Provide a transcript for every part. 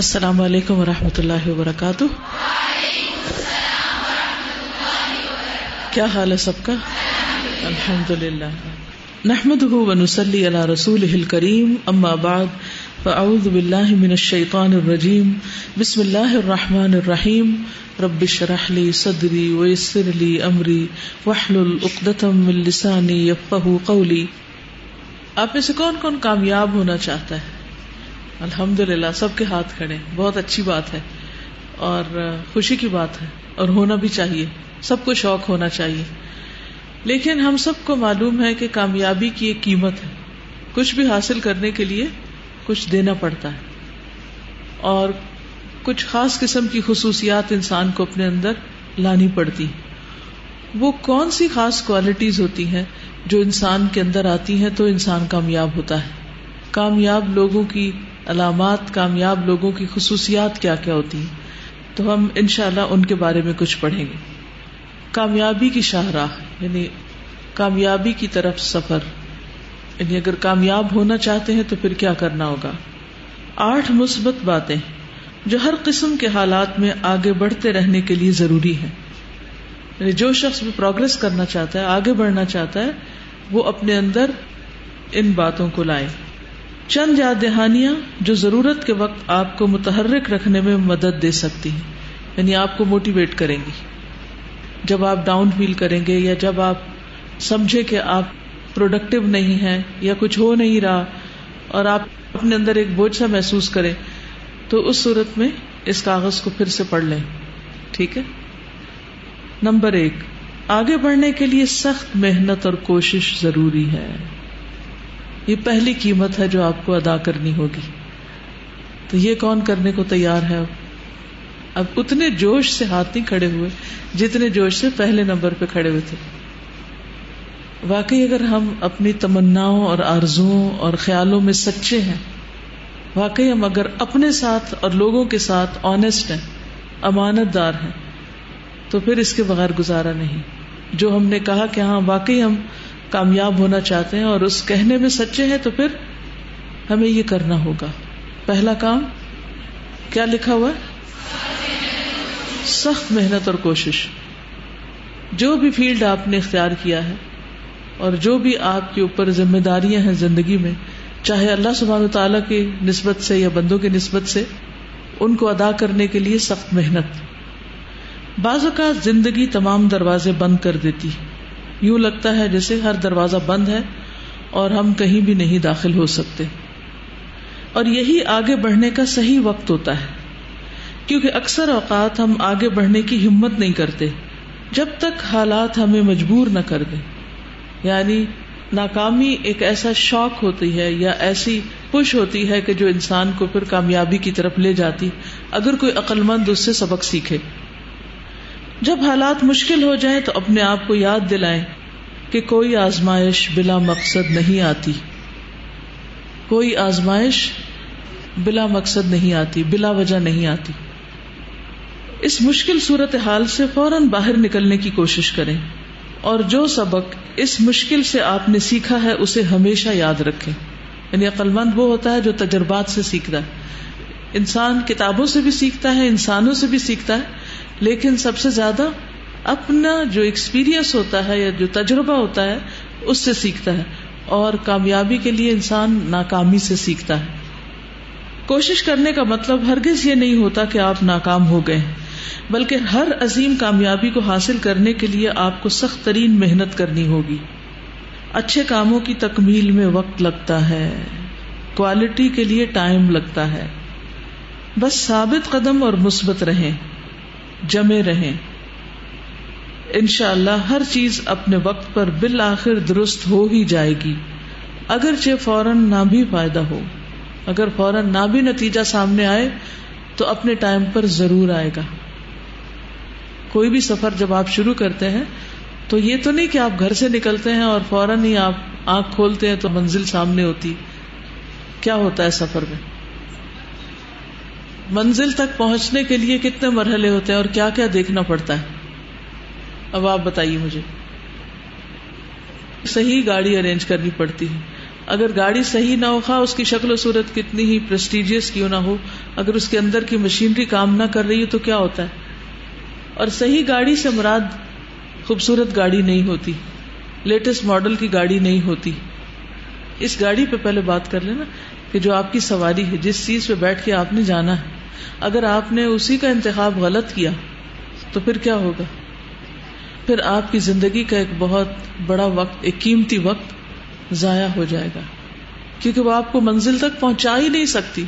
السلام علیکم و رحمۃ اللہ وبرکاتہ کیا حال ہے سب کا الحمد للہ نحمد رسول کریم اما من الشیطان الرجیم بسم اللہ الرحمٰن الرحیم ربش رحلی صدری ویسر علی عمری وحل العقدم السانی ابلی آپ میں سے کون کون کامیاب ہونا چاہتا ہے الحمد للہ سب کے ہاتھ کھڑے بہت اچھی بات ہے اور خوشی کی بات ہے اور ہونا بھی چاہیے سب کو شوق ہونا چاہیے لیکن ہم سب کو معلوم ہے کہ کامیابی کی ایک قیمت ہے کچھ بھی حاصل کرنے کے لیے کچھ دینا پڑتا ہے اور کچھ خاص قسم کی خصوصیات انسان کو اپنے اندر لانی پڑتی وہ کون سی خاص کوالٹیز ہوتی ہیں جو انسان کے اندر آتی ہیں تو انسان کامیاب ہوتا ہے کامیاب لوگوں کی علامات کامیاب لوگوں کی خصوصیات کیا کیا ہوتی ہیں تو ہم ان شاء اللہ ان کے بارے میں کچھ پڑھیں گے کامیابی کی شاہراہ یعنی کامیابی کی طرف سفر یعنی اگر کامیاب ہونا چاہتے ہیں تو پھر کیا کرنا ہوگا آٹھ مثبت باتیں جو ہر قسم کے حالات میں آگے بڑھتے رہنے کے لیے ضروری ہیں یعنی جو شخص بھی پروگرس کرنا چاہتا ہے آگے بڑھنا چاہتا ہے وہ اپنے اندر ان باتوں کو لائے چند یاد دہانیاں جو ضرورت کے وقت آپ کو متحرک رکھنے میں مدد دے سکتی ہیں یعنی آپ کو موٹیویٹ کریں گی جب آپ ڈاؤن فیل کریں گے یا جب آپ سمجھے کہ آپ پروڈکٹیو نہیں ہیں یا کچھ ہو نہیں رہا اور آپ اپنے اندر ایک بوجھ سا محسوس کریں تو اس صورت میں اس کاغذ کو پھر سے پڑھ لیں ٹھیک ہے نمبر ایک آگے بڑھنے کے لیے سخت محنت اور کوشش ضروری ہے یہ پہلی قیمت ہے جو آپ کو ادا کرنی ہوگی تو یہ کون کرنے کو تیار ہے اب اب اتنے جوش سے ہاتھ نہیں کھڑے ہوئے جتنے جوش سے پہلے نمبر پہ کھڑے ہوئے تھے واقعی اگر ہم اپنی تمنا اور آرزوں اور خیالوں میں سچے ہیں واقعی ہم اگر اپنے ساتھ اور لوگوں کے ساتھ آنےسٹ ہیں امانت دار ہیں تو پھر اس کے بغیر گزارا نہیں جو ہم نے کہا کہ ہاں واقعی ہم کامیاب ہونا چاہتے ہیں اور اس کہنے میں سچے ہیں تو پھر ہمیں یہ کرنا ہوگا پہلا کام کیا لکھا ہوا سخت محنت اور کوشش جو بھی فیلڈ آپ نے اختیار کیا ہے اور جو بھی آپ کے اوپر ذمہ داریاں ہیں زندگی میں چاہے اللہ سبحان و تعالیٰ کی نسبت سے یا بندوں کی نسبت سے ان کو ادا کرنے کے لیے سخت محنت بعض اوقات زندگی تمام دروازے بند کر دیتی ہے یوں لگتا ہے جیسے ہر دروازہ بند ہے اور ہم کہیں بھی نہیں داخل ہو سکتے اور یہی آگے بڑھنے کا صحیح وقت ہوتا ہے کیونکہ اکثر اوقات ہم آگے بڑھنے کی ہمت نہیں کرتے جب تک حالات ہمیں مجبور نہ کر دیں یعنی ناکامی ایک ایسا شوق ہوتی ہے یا ایسی پش ہوتی ہے کہ جو انسان کو پھر کامیابی کی طرف لے جاتی اگر کوئی عقلمند اس سے سبق سیکھے جب حالات مشکل ہو جائیں تو اپنے آپ کو یاد دلائیں کہ کوئی آزمائش بلا مقصد نہیں آتی کوئی آزمائش بلا مقصد نہیں آتی بلا وجہ نہیں آتی اس مشکل صورت حال سے فوراً باہر نکلنے کی کوشش کریں اور جو سبق اس مشکل سے آپ نے سیکھا ہے اسے ہمیشہ یاد رکھیں یعنی عقلمند وہ ہوتا ہے جو تجربات سے سیکھ رہا ہے انسان کتابوں سے بھی سیکھتا ہے انسانوں سے بھی سیکھتا ہے لیکن سب سے زیادہ اپنا جو ایکسپیرئنس ہوتا ہے یا جو تجربہ ہوتا ہے اس سے سیکھتا ہے اور کامیابی کے لیے انسان ناکامی سے سیکھتا ہے کوشش کرنے کا مطلب ہرگز یہ نہیں ہوتا کہ آپ ناکام ہو گئے بلکہ ہر عظیم کامیابی کو حاصل کرنے کے لیے آپ کو سخت ترین محنت کرنی ہوگی اچھے کاموں کی تکمیل میں وقت لگتا ہے کوالٹی کے لیے ٹائم لگتا ہے بس ثابت قدم اور مثبت رہیں جمے ان شاء اللہ ہر چیز اپنے وقت پر بالآخر درست ہو ہی جائے گی اگرچہ فوراً نہ بھی فائدہ ہو اگر فوراً نہ بھی نتیجہ سامنے آئے تو اپنے ٹائم پر ضرور آئے گا کوئی بھی سفر جب آپ شروع کرتے ہیں تو یہ تو نہیں کہ آپ گھر سے نکلتے ہیں اور فوراً ہی آپ آنکھ کھولتے ہیں تو منزل سامنے ہوتی کیا ہوتا ہے سفر میں منزل تک پہنچنے کے لیے کتنے مرحلے ہوتے ہیں اور کیا کیا دیکھنا پڑتا ہے اب آپ بتائیے مجھے صحیح گاڑی ارینج کرنی پڑتی ہے اگر گاڑی صحیح نہ ہوا اس کی شکل و صورت کتنی ہی پرسٹیجیس کیوں نہ ہو اگر اس کے اندر کی مشینری کام نہ کر رہی ہو تو کیا ہوتا ہے اور صحیح گاڑی سے مراد خوبصورت گاڑی نہیں ہوتی لیٹسٹ ماڈل کی گاڑی نہیں ہوتی اس گاڑی پہ پہلے بات کر لینا کہ جو آپ کی سواری ہے جس چیز پہ بیٹھ کے آپ نے جانا ہے اگر آپ نے اسی کا انتخاب غلط کیا تو پھر کیا ہوگا پھر آپ کی زندگی کا ایک بہت بڑا وقت ایک قیمتی وقت ضائع ہو جائے گا کیونکہ وہ آپ کو منزل تک پہنچا ہی نہیں سکتی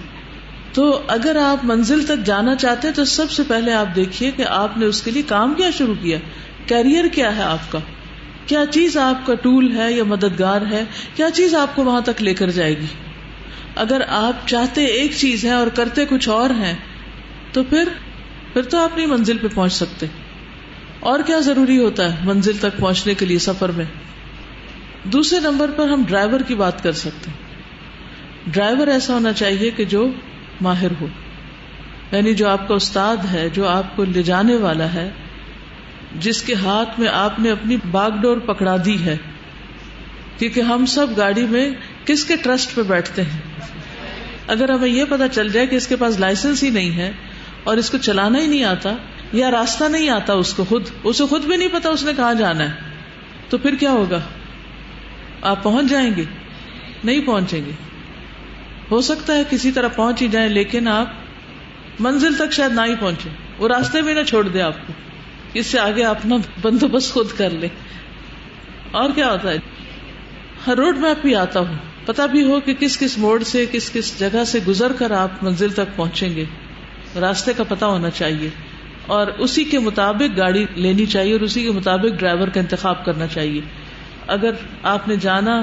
تو اگر آپ منزل تک جانا چاہتے تو سب سے پہلے آپ دیکھیے کہ آپ نے اس کے لیے کام کیا شروع کیا کیریئر کیا ہے آپ کا کیا چیز آپ کا ٹول ہے یا مددگار ہے کیا چیز آپ کو وہاں تک لے کر جائے گی اگر آپ چاہتے ایک چیز ہے اور کرتے کچھ اور ہیں تو پھر پھر تو آپ نہیں منزل پہ پہنچ سکتے اور کیا ضروری ہوتا ہے منزل تک پہنچنے کے لیے سفر میں دوسرے نمبر پر ہم ڈرائیور کی بات کر سکتے ہیں ڈرائیور ایسا ہونا چاہیے کہ جو ماہر ہو یعنی جو آپ کا استاد ہے جو آپ کو لے جانے والا ہے جس کے ہاتھ میں آپ نے اپنی باغ ڈور پکڑا دی ہے کیونکہ ہم سب گاڑی میں کس کے ٹرسٹ پہ بیٹھتے ہیں اگر ہمیں یہ پتا چل جائے کہ اس کے پاس لائسنس ہی نہیں ہے اور اس کو چلانا ہی نہیں آتا یا راستہ نہیں آتا اس کو خود اسے خود بھی نہیں پتا اس نے کہاں جانا ہے تو پھر کیا ہوگا آپ پہنچ جائیں گے نہیں پہنچیں گے ہو سکتا ہے کسی طرح پہنچ ہی جائیں لیکن آپ منزل تک شاید نہ ہی پہنچے وہ راستے میں نہ چھوڑ دے آپ کو اس سے آگے اپنا بندوبست خود کر لے اور کیا ہوتا ہے روڈ میپ بھی آتا ہوں پتا بھی ہو کہ کس کس موڑ سے کس کس جگہ سے گزر کر آپ منزل تک پہنچیں گے راستے کا پتہ ہونا چاہیے اور اسی کے مطابق گاڑی لینی چاہیے اور اسی کے مطابق ڈرائیور کا انتخاب کرنا چاہیے اگر آپ نے جانا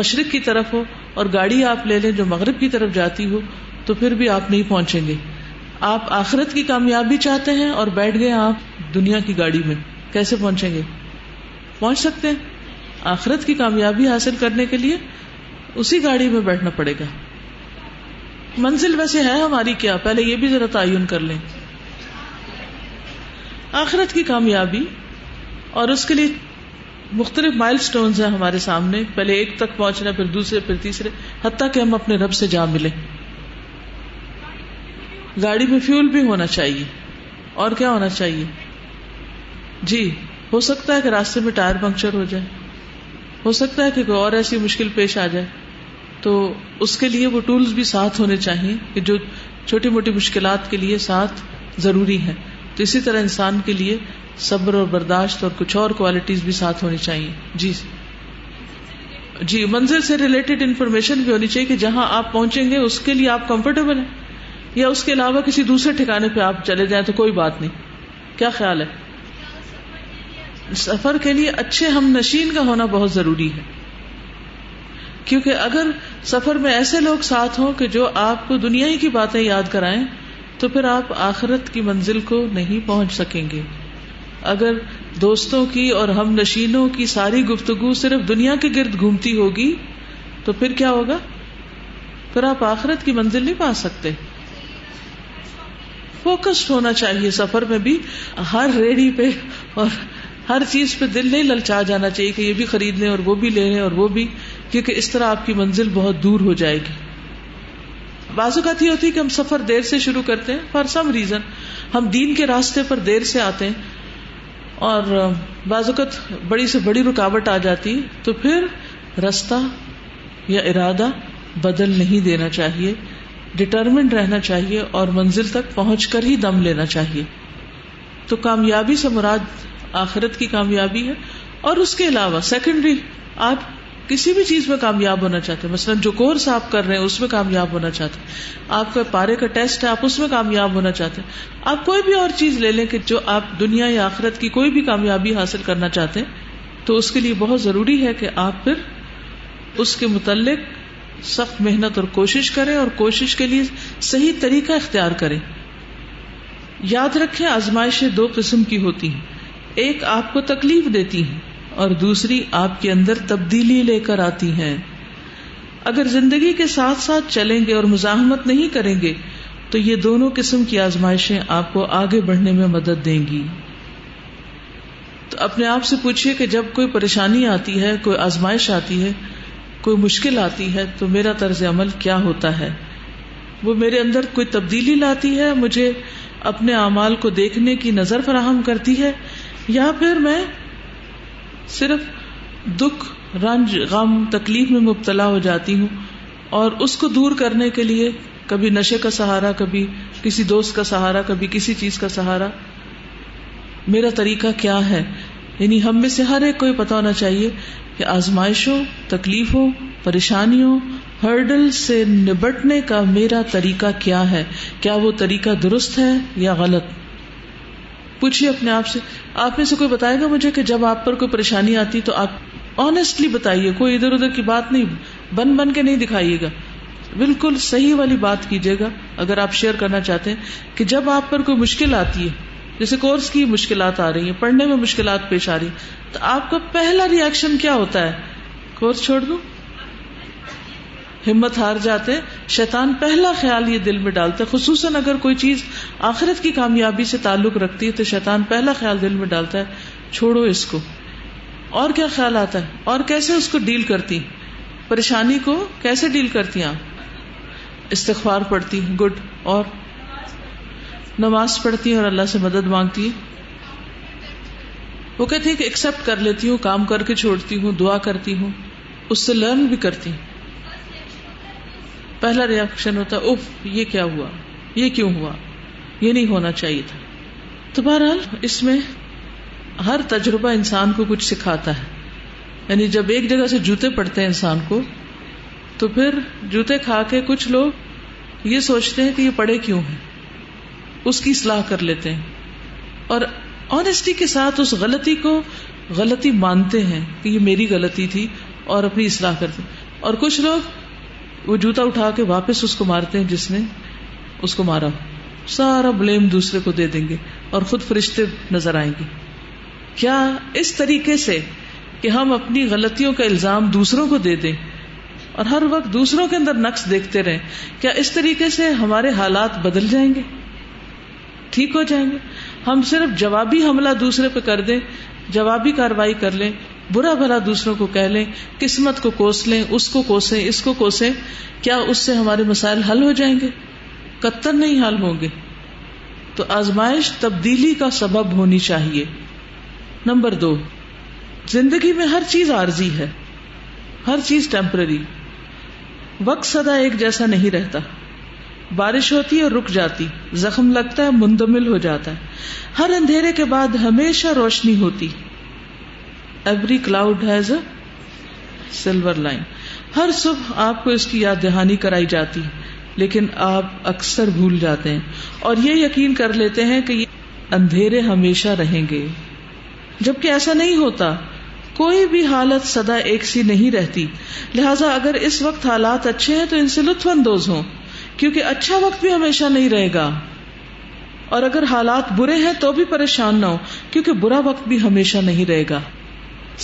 مشرق کی طرف ہو اور گاڑی آپ لے لیں جو مغرب کی طرف جاتی ہو تو پھر بھی آپ نہیں پہنچیں گے آپ آخرت کی کامیابی چاہتے ہیں اور بیٹھ گئے آپ دنیا کی گاڑی میں کیسے پہنچیں گے پہنچ سکتے ہیں آخرت کی کامیابی حاصل کرنے کے لیے اسی گاڑی میں بیٹھنا پڑے گا منزل ویسے ہے ہماری کیا پہلے یہ بھی ذرا تعین کر لیں آخرت کی کامیابی اور اس کے لیے مختلف مائل سٹونز ہیں ہمارے سامنے پہلے ایک تک پہنچنا پھر دوسرے پھر تیسرے حتیٰ کہ ہم اپنے رب سے جا ملیں گاڑی میں فیول بھی ہونا چاہیے اور کیا ہونا چاہیے جی ہو سکتا ہے کہ راستے میں ٹائر پنکچر ہو جائے ہو سکتا ہے کہ کوئی اور ایسی مشکل پیش آ جائے تو اس کے لیے وہ ٹولز بھی ساتھ ہونے چاہیے کہ جو چھوٹی موٹی مشکلات کے لیے ساتھ ضروری ہیں تو اسی طرح انسان کے لیے صبر اور برداشت اور کچھ اور کوالٹیز بھی ساتھ ہونی چاہیے جی جی منزل سے ریلیٹڈ انفارمیشن بھی ہونی چاہیے کہ جہاں آپ پہنچیں گے اس کے لیے آپ کمفرٹیبل ہیں یا اس کے علاوہ کسی دوسرے ٹھکانے پہ آپ چلے جائیں تو کوئی بات نہیں کیا خیال ہے سفر کے لیے اچھے ہم نشین کا ہونا بہت ضروری ہے کیونکہ اگر سفر میں ایسے لوگ ساتھ ہوں کہ جو آپ کو دنیا ہی کی باتیں یاد کرائیں تو پھر آپ آخرت کی منزل کو نہیں پہنچ سکیں گے اگر دوستوں کی اور ہم نشینوں کی ساری گفتگو صرف دنیا کے گرد گھومتی ہوگی تو پھر کیا ہوگا پھر آپ آخرت کی منزل نہیں پا سکتے فوکسڈ ہونا چاہیے سفر میں بھی ہر ریڑھی پہ اور ہر چیز پہ دل نہیں للچا جانا چاہیے کہ یہ بھی خرید لیں اور وہ بھی لے لیں اور وہ بھی کیونکہ اس طرح آپ کی منزل بہت دور ہو جائے گی اوقات یہ ہوتی ہے کہ ہم سفر دیر سے شروع کرتے ہیں فار سم ریزن ہم دین کے راستے پر دیر سے آتے ہیں اور اوقات بڑی سے بڑی رکاوٹ آ جاتی تو پھر رستہ یا ارادہ بدل نہیں دینا چاہیے ڈٹرمنٹ رہنا چاہیے اور منزل تک پہنچ کر ہی دم لینا چاہیے تو کامیابی سے مراد آخرت کی کامیابی ہے اور اس کے علاوہ سیکنڈری آپ کسی بھی چیز میں کامیاب ہونا چاہتے ہیں مثلاً جو کورس آپ کر رہے ہیں اس میں کامیاب ہونا چاہتے ہیں آپ کا پارے کا ٹیسٹ ہے آپ اس میں کامیاب ہونا چاہتے ہیں آپ کوئی بھی اور چیز لے لیں کہ جو آپ دنیا یا آخرت کی کوئی بھی کامیابی حاصل کرنا چاہتے ہیں تو اس کے لیے بہت ضروری ہے کہ آپ پھر اس کے متعلق سخت محنت اور کوشش کریں اور کوشش کے لیے صحیح طریقہ اختیار کریں یاد رکھیں آزمائشیں دو قسم کی ہوتی ہیں ایک آپ کو تکلیف دیتی ہیں اور دوسری آپ کے اندر تبدیلی لے کر آتی ہیں اگر زندگی کے ساتھ ساتھ چلیں گے اور مزاحمت نہیں کریں گے تو یہ دونوں قسم کی آزمائشیں آپ کو آگے بڑھنے میں مدد دیں گی تو اپنے آپ سے پوچھیے کہ جب کوئی پریشانی آتی ہے کوئی آزمائش آتی ہے کوئی مشکل آتی ہے تو میرا طرز عمل کیا ہوتا ہے وہ میرے اندر کوئی تبدیلی لاتی ہے مجھے اپنے اعمال کو دیکھنے کی نظر فراہم کرتی ہے یا پھر میں صرف دکھ رنج غم تکلیف میں مبتلا ہو جاتی ہوں اور اس کو دور کرنے کے لیے کبھی نشے کا سہارا کبھی کسی دوست کا سہارا کبھی کسی چیز کا سہارا میرا طریقہ کیا ہے یعنی ہم میں سے ہر ایک کو یہ پتا ہونا چاہیے کہ آزمائشوں تکلیفوں پریشانیوں ہرڈل سے نبٹنے کا میرا طریقہ کیا ہے کیا وہ طریقہ درست ہے یا غلط پوچھیے اپنے آپ سے آپ میں سے کوئی بتائے گا مجھے کہ جب آپ پر کوئی پریشانی آتی تو آپ آنےسٹلی بتائیے کوئی ادھر ادھر کی بات نہیں بن بن کے نہیں دکھائیے گا بالکل صحیح والی بات کیجیے گا اگر آپ شیئر کرنا چاہتے ہیں کہ جب آپ پر کوئی مشکل آتی ہے جیسے کورس کی مشکلات آ رہی ہیں پڑھنے میں مشکلات پیش آ رہی ہیں تو آپ کا پہلا ریئیکشن کیا ہوتا ہے کورس چھوڑ دوں ہمت ہار جاتے شیطان پہلا خیال یہ دل میں ڈالتا ہے خصوصاً اگر کوئی چیز آخرت کی کامیابی سے تعلق رکھتی ہے تو شیطان پہلا خیال دل میں ڈالتا ہے چھوڑو اس کو اور کیا خیال آتا ہے اور کیسے اس کو ڈیل کرتی پریشانی کو کیسے ڈیل کرتی آپ استغفار پڑھتی گڈ اور نماز پڑھتی اور اللہ سے مدد مانگتی وہ کہتی ہے کہ ایکسپٹ کر لیتی ہوں کام کر کے چھوڑتی ہوں دعا کرتی ہوں اس سے لرن بھی کرتی ہوں پہلا ریئیکشن ہوتا ہے اف یہ کیا ہوا یہ کیوں ہوا یہ نہیں ہونا چاہیے تھا تو بہرحال اس میں ہر تجربہ انسان کو کچھ سکھاتا ہے یعنی جب ایک جگہ سے جوتے پڑتے ہیں انسان کو تو پھر جوتے کھا کے کچھ لوگ یہ سوچتے ہیں کہ یہ پڑے کیوں ہیں اس کی اصلاح کر لیتے ہیں اور آنےسٹی کے ساتھ اس غلطی کو غلطی مانتے ہیں کہ یہ میری غلطی تھی اور اپنی اصلاح ہیں اور کچھ لوگ وہ جوتا اٹھا کے واپس اس کو مارتے ہیں جس نے اس کو مارا سارا بلیم دوسرے کو دے دیں گے اور خود فرشتے نظر آئیں گے کیا اس طریقے سے کہ ہم اپنی غلطیوں کا الزام دوسروں کو دے دیں اور ہر وقت دوسروں کے اندر نقص دیکھتے رہیں کیا اس طریقے سے ہمارے حالات بدل جائیں گے ٹھیک ہو جائیں گے ہم صرف جوابی حملہ دوسرے پہ کر دیں جوابی کاروائی کر لیں برا بھلا دوسروں کو کہہ لیں قسمت کو کوس لیں اس کو کوسے اس کو کوسے کیا اس سے ہمارے مسائل حل ہو جائیں گے کتر نہیں حل ہوں گے تو آزمائش تبدیلی کا سبب ہونی چاہیے نمبر دو زندگی میں ہر چیز عارضی ہے ہر چیز ٹیمپرری وقت سدا ایک جیسا نہیں رہتا بارش ہوتی ہے اور رک جاتی زخم لگتا ہے مندمل ہو جاتا ہے ہر اندھیرے کے بعد ہمیشہ روشنی ہوتی every cloud has a silver lining ہر صبح آپ کو اس کی یاد دہانی کرائی جاتی لیکن آپ اکثر بھول جاتے ہیں اور یہ یقین کر لیتے ہیں کہ یہ اندھیرے ہمیشہ رہیں گے جبکہ ایسا نہیں ہوتا کوئی بھی حالت سدا ایک سی نہیں رہتی لہٰذا اگر اس وقت حالات اچھے ہیں تو ان سے لطف اندوز ہوں کیونکہ اچھا وقت بھی ہمیشہ نہیں رہے گا اور اگر حالات برے ہیں تو بھی پریشان نہ ہو کیونکہ برا وقت بھی ہمیشہ نہیں رہے گا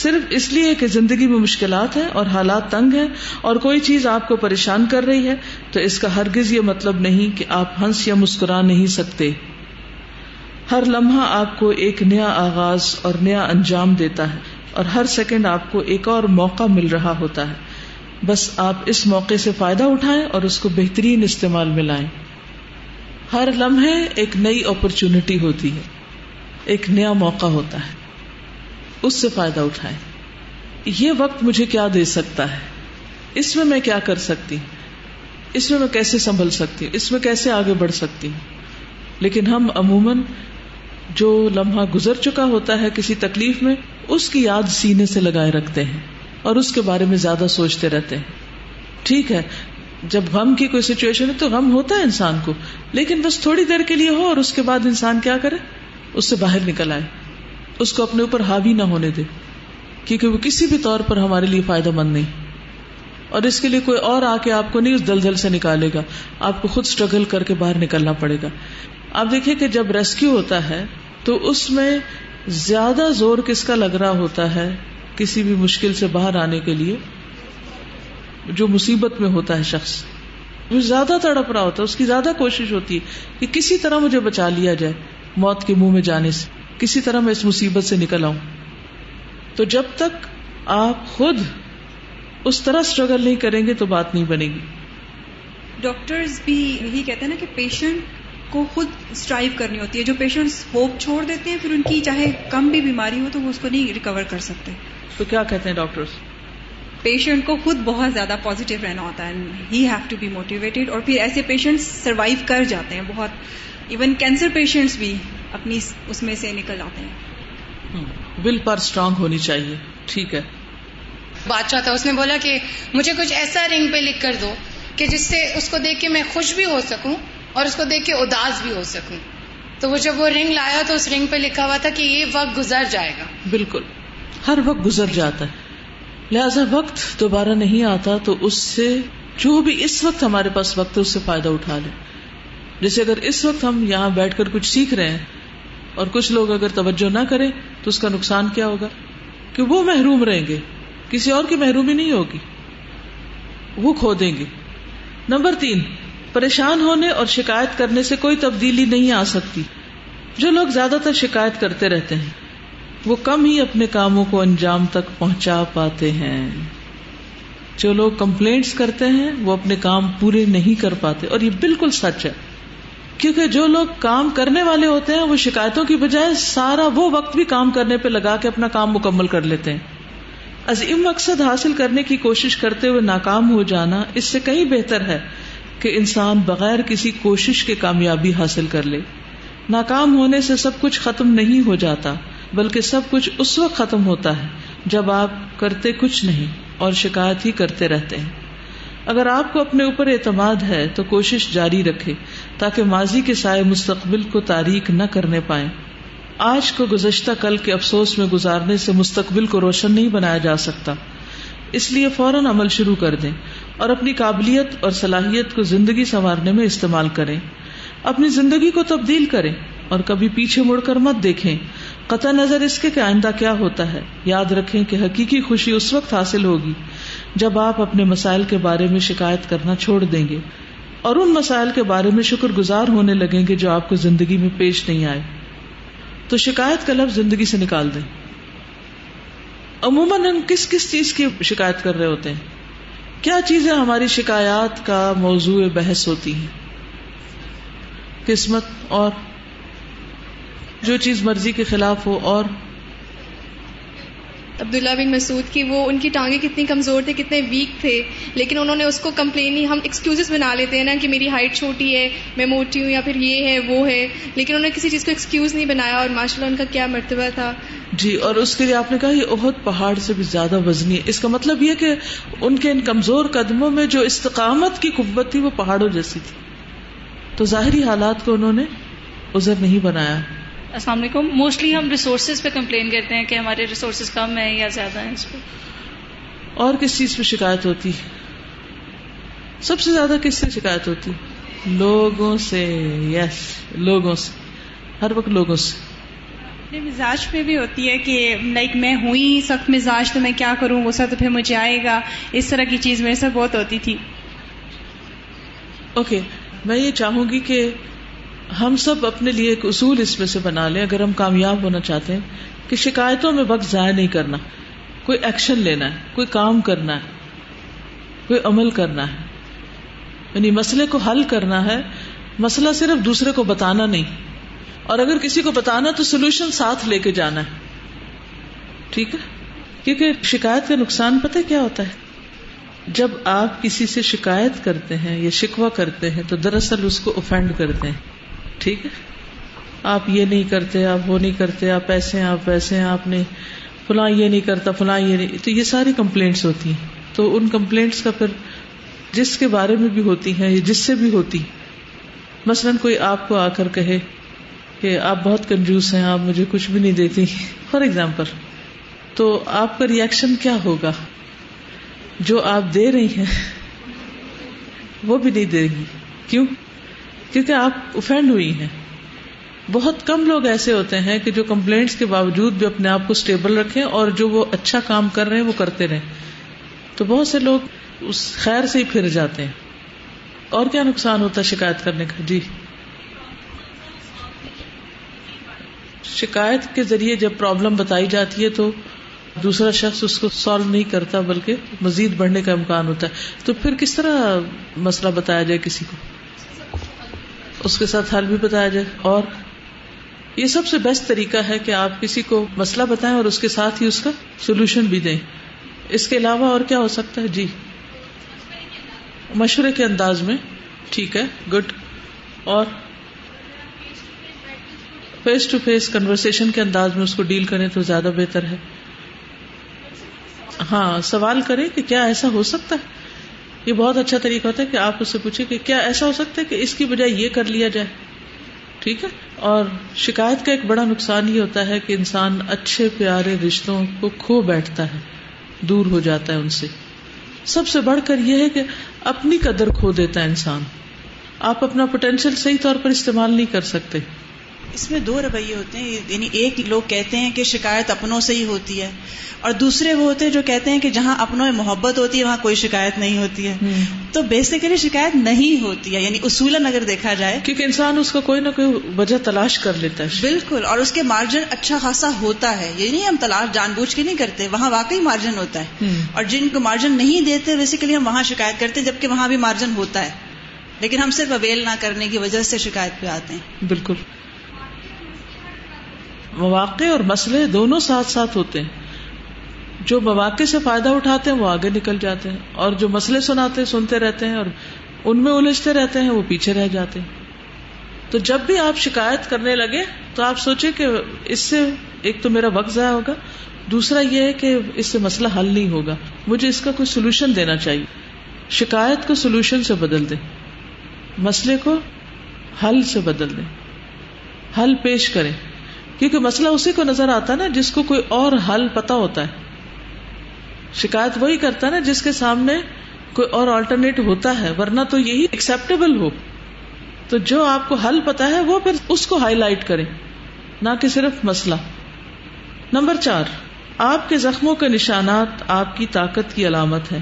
صرف اس لیے کہ زندگی میں مشکلات ہیں اور حالات تنگ ہیں اور کوئی چیز آپ کو پریشان کر رہی ہے تو اس کا ہرگز یہ مطلب نہیں کہ آپ ہنس یا مسکرا نہیں سکتے ہر لمحہ آپ کو ایک نیا آغاز اور نیا انجام دیتا ہے اور ہر سیکنڈ آپ کو ایک اور موقع مل رہا ہوتا ہے بس آپ اس موقع سے فائدہ اٹھائیں اور اس کو بہترین استعمال میں لائیں ہر لمحے ایک نئی اپرچونٹی ہوتی ہے ایک نیا موقع ہوتا ہے اس سے فائدہ اٹھائے یہ وقت مجھے کیا دے سکتا ہے اس میں میں کیا کر سکتی ہوں اس میں میں کیسے سنبھل سکتی ہوں اس میں کیسے آگے بڑھ سکتی ہوں لیکن ہم عموماً جو لمحہ گزر چکا ہوتا ہے کسی تکلیف میں اس کی یاد سینے سے لگائے رکھتے ہیں اور اس کے بارے میں زیادہ سوچتے رہتے ہیں ٹھیک ہے جب غم کی کوئی سچویشن ہے تو غم ہوتا ہے انسان کو لیکن بس تھوڑی دیر کے لیے ہو اور اس کے بعد انسان کیا کرے اس سے باہر نکل آئے اس کو اپنے اوپر حاوی نہ ہونے دے کیونکہ وہ کسی بھی طور پر ہمارے لیے فائدہ مند نہیں اور اس کے لیے کوئی اور آ کے آپ کو نہیں اس دلدل سے نکالے گا آپ کو خود اسٹرگل کر کے باہر نکلنا پڑے گا آپ دیکھیں کہ جب ریسکیو ہوتا ہے تو اس میں زیادہ زور کس کا لگ رہا ہوتا ہے کسی بھی مشکل سے باہر آنے کے لیے جو مصیبت میں ہوتا ہے شخص وہ زیادہ تڑپ رہا ہوتا ہے اس کی زیادہ کوشش ہوتی ہے کہ کسی طرح مجھے بچا لیا جائے موت کے منہ میں جانے سے کسی طرح میں اس مصیبت سے نکل آؤں تو جب تک آپ خود اس طرح اسٹرگل نہیں کریں گے تو بات نہیں بنے گی ڈاکٹرز بھی یہی کہتے ہیں نا کہ پیشنٹ کو خود اسٹرائیو کرنی ہوتی ہے جو پیشنٹ ہوپ چھوڑ دیتے ہیں پھر ان کی چاہے کم بھی بیماری ہو تو وہ اس کو نہیں ریکور کر سکتے تو کیا کہتے ہیں ڈاکٹر پیشنٹ کو خود بہت زیادہ پازیٹیو رہنا ہوتا ہے ہیو ٹو بی موٹیویٹیڈ اور پھر ایسے پیشنٹ سروائیو کر جاتے ہیں بہت ایون کینسر پیشنٹس بھی اپنی اس میں سے نکل آتے ہیں ول پر اسٹرانگ ہونی چاہیے ٹھیک ہے بادشاہ تھا اس نے بولا کہ مجھے کچھ ایسا رنگ پہ لکھ کر دو کہ جس سے اس کو دیکھ کے میں خوش بھی ہو سکوں اور اس کو دیکھ کے اداس بھی ہو سکوں تو وہ جب وہ رنگ لایا تو اس رنگ پہ لکھا ہوا تھا کہ یہ وقت گزر جائے گا بالکل ہر وقت گزر جاتا ہے لہذا وقت دوبارہ نہیں آتا تو اس سے جو بھی اس وقت ہمارے پاس وقت ہے اس سے فائدہ اٹھا لیں جیسے اگر اس وقت ہم یہاں بیٹھ کر کچھ سیکھ رہے ہیں اور کچھ لوگ اگر توجہ نہ کریں تو اس کا نقصان کیا ہوگا کہ وہ محروم رہیں گے کسی اور کی محرومی نہیں ہوگی وہ کھو دیں گے نمبر تین پریشان ہونے اور شکایت کرنے سے کوئی تبدیلی نہیں آ سکتی جو لوگ زیادہ تر شکایت کرتے رہتے ہیں وہ کم ہی اپنے کاموں کو انجام تک پہنچا پاتے ہیں جو لوگ کمپلینٹس کرتے ہیں وہ اپنے کام پورے نہیں کر پاتے اور یہ بالکل سچ ہے کیونکہ جو لوگ کام کرنے والے ہوتے ہیں وہ شکایتوں کی بجائے سارا وہ وقت بھی کام کرنے پہ لگا کے اپنا کام مکمل کر لیتے ہیں عظیم مقصد حاصل کرنے کی کوشش کرتے ہوئے ناکام ہو جانا اس سے کہیں بہتر ہے کہ انسان بغیر کسی کوشش کے کامیابی حاصل کر لے ناکام ہونے سے سب کچھ ختم نہیں ہو جاتا بلکہ سب کچھ اس وقت ختم ہوتا ہے جب آپ کرتے کچھ نہیں اور شکایت ہی کرتے رہتے ہیں اگر آپ کو اپنے اوپر اعتماد ہے تو کوشش جاری رکھے تاکہ ماضی کے سائے مستقبل کو تاریخ نہ کرنے پائے آج کو گزشتہ کل کے افسوس میں گزارنے سے مستقبل کو روشن نہیں بنایا جا سکتا اس لیے فوراً عمل شروع کر دیں اور اپنی قابلیت اور صلاحیت کو زندگی سنوارنے میں استعمال کریں اپنی زندگی کو تبدیل کریں اور کبھی پیچھے مڑ کر مت دیکھیں قطع نظر اس کے کہ آئندہ کیا ہوتا ہے یاد رکھیں کہ حقیقی خوشی اس وقت حاصل ہوگی جب آپ اپنے مسائل کے بارے میں شکایت کرنا چھوڑ دیں گے اور ان مسائل کے بارے میں شکر گزار ہونے لگیں گے جو آپ کو زندگی میں پیش نہیں آئے تو شکایت کا لفظ زندگی سے نکال دیں عموماً ہم کس کس چیز کی شکایت کر رہے ہوتے ہیں کیا چیزیں ہماری شکایات کا موضوع بحث ہوتی ہیں قسمت اور جو چیز مرضی کے خلاف ہو اور عبداللہ بن مسعود کی وہ ان کی ٹانگیں کتنی کمزور تھے کتنے ویک تھے لیکن انہوں نے اس کو کمپلین نہیں ہم ایکسکیوز بنا لیتے ہیں نا کہ میری ہائٹ چھوٹی ہے میں موٹی ہوں یا پھر یہ ہے وہ ہے لیکن انہوں نے کسی چیز کو ایکسکیوز نہیں بنایا اور ماشاء اللہ ان کا کیا مرتبہ تھا جی اور اس کے لیے آپ نے کہا یہ بہت پہاڑ سے بھی زیادہ وزنی ہے اس کا مطلب یہ کہ ان کے ان کمزور قدموں میں جو استقامت کی قوت تھی وہ پہاڑوں جیسی تھی تو ظاہری حالات کو انہوں نے ازر نہیں بنایا السلام علیکم موسٹلی ہم ریسورسز پہ کمپلین کرتے ہیں کہ ہمارے ریسورسز کم ہیں یا زیادہ ہیں اس پہ اور کس چیز پہ شکایت ہوتی سب سے زیادہ کس سے شکایت ہوتی لوگوں سے یس لوگوں سے ہر وقت لوگوں سے مزاج پہ بھی ہوتی ہے کہ لائک میں ہوں سخت مزاج تو میں کیا کروں وہ تو پھر مجھے آئے گا اس طرح کی چیز میرے سے بہت ہوتی تھی اوکے میں یہ چاہوں گی کہ ہم سب اپنے لیے ایک اصول اس میں سے بنا لیں اگر ہم کامیاب ہونا چاہتے ہیں کہ شکایتوں میں وقت ضائع نہیں کرنا کوئی ایکشن لینا ہے کوئی کام کرنا ہے کوئی عمل کرنا ہے یعنی مسئلے کو حل کرنا ہے مسئلہ صرف دوسرے کو بتانا نہیں اور اگر کسی کو بتانا تو سولوشن ساتھ لے کے جانا ہے ٹھیک ہے کیونکہ شکایت کا نقصان پتہ کیا ہوتا ہے جب آپ کسی سے شکایت کرتے ہیں یا شکوا کرتے ہیں تو دراصل اس کو افینڈ کرتے ہیں ٹھیک ہے آپ یہ نہیں کرتے آپ وہ نہیں کرتے آپ ایسے ہیں آپ ویسے ہیں آپ نے فلاں یہ نہیں کرتا فلاں یہ نہیں تو یہ ساری کمپلینٹس ہوتی ہیں تو ان کمپلینٹس کا پھر جس کے بارے میں بھی ہوتی ہیں جس سے بھی ہوتی مثلاً کوئی آپ کو آ کر کہے کہ آپ بہت کنجوس ہیں آپ مجھے کچھ بھی نہیں دیتی فار ایگزامپل تو آپ کا ریئیکشن کیا ہوگا جو آپ دے رہی ہیں وہ بھی نہیں دے گی کیوں کیونکہ آپ افینڈ ہوئی ہیں بہت کم لوگ ایسے ہوتے ہیں کہ جو کمپلینٹس کے باوجود بھی اپنے آپ کو اسٹیبل رکھے اور جو وہ اچھا کام کر رہے ہیں وہ کرتے رہے تو بہت سے لوگ اس خیر سے ہی پھر جاتے ہیں اور کیا نقصان ہوتا ہے شکایت کرنے کا جی شکایت کے ذریعے جب پرابلم بتائی جاتی ہے تو دوسرا شخص اس کو سالو نہیں کرتا بلکہ مزید بڑھنے کا امکان ہوتا ہے تو پھر کس طرح مسئلہ بتایا جائے کسی کو اس کے ساتھ حل بھی بتایا جائے اور یہ سب سے بیسٹ طریقہ ہے کہ آپ کسی کو مسئلہ بتائیں اور اس کے ساتھ ہی اس کا سولوشن بھی دیں اس کے علاوہ اور کیا ہو سکتا ہے جی مشورے کے انداز میں ٹھیک ہے گڈ اور فیس ٹو فیس کنورسن کے انداز میں اس کو ڈیل کریں تو زیادہ بہتر ہے ہاں سوال کریں کہ کیا ایسا ہو سکتا ہے یہ بہت اچھا طریقہ ہوتا ہے کہ آپ اس سے پوچھیں کہ کیا ایسا ہو سکتا ہے کہ اس کی بجائے یہ کر لیا جائے ٹھیک ہے اور شکایت کا ایک بڑا نقصان یہ ہوتا ہے کہ انسان اچھے پیارے رشتوں کو کھو بیٹھتا ہے دور ہو جاتا ہے ان سے سب سے بڑھ کر یہ ہے کہ اپنی قدر کھو دیتا ہے انسان آپ اپنا پوٹینشیل صحیح طور پر استعمال نہیں کر سکتے اس میں دو رویے ہوتے ہیں یعنی ایک لوگ کہتے ہیں کہ شکایت اپنوں سے ہی ہوتی ہے اور دوسرے وہ ہوتے ہیں جو کہتے ہیں کہ جہاں اپنوں میں محبت ہوتی ہے وہاں کوئی شکایت نہیں ہوتی ہے تو بیسیکلی شکایت نہیں ہوتی ہے یعنی اصول اگر دیکھا جائے کیونکہ انسان اس کا کوئی نہ کوئی وجہ تلاش کر لیتا ہے بالکل اور اس کے مارجن اچھا خاصا ہوتا ہے یعنی ہم تلاش جان بوجھ کے نہیں کرتے وہاں واقعی مارجن ہوتا ہے اور جن کو مارجن نہیں دیتے بیسیکلی ہم وہاں شکایت کرتے جبکہ وہاں بھی مارجن ہوتا ہے لیکن ہم صرف اویل نہ کرنے کی وجہ سے شکایت پہ آتے ہیں بالکل مواقع اور مسئلے دونوں ساتھ ساتھ ہوتے ہیں جو مواقع سے فائدہ اٹھاتے ہیں وہ آگے نکل جاتے ہیں اور جو مسئلے سناتے سنتے رہتے ہیں اور ان میں الجھتے رہتے ہیں وہ پیچھے رہ جاتے ہیں تو جب بھی آپ شکایت کرنے لگے تو آپ سوچے کہ اس سے ایک تو میرا وقت ضائع ہوگا دوسرا یہ ہے کہ اس سے مسئلہ حل نہیں ہوگا مجھے اس کا کوئی سولوشن دینا چاہیے شکایت کو سولوشن سے بدل دیں مسئلے کو حل سے بدل دیں حل پیش کریں کیونکہ مسئلہ اسی کو نظر آتا نا جس کو کوئی اور حل پتا ہوتا ہے شکایت وہی کرتا نا جس کے سامنے کوئی اور آلٹرنیٹ ہوتا ہے ورنہ تو یہی ایکسپٹیبل ہو تو جو آپ کو حل پتا ہے وہ پھر اس کو ہائی لائٹ کرے نہ کہ صرف مسئلہ نمبر چار آپ کے زخموں کے نشانات آپ کی طاقت کی علامت ہے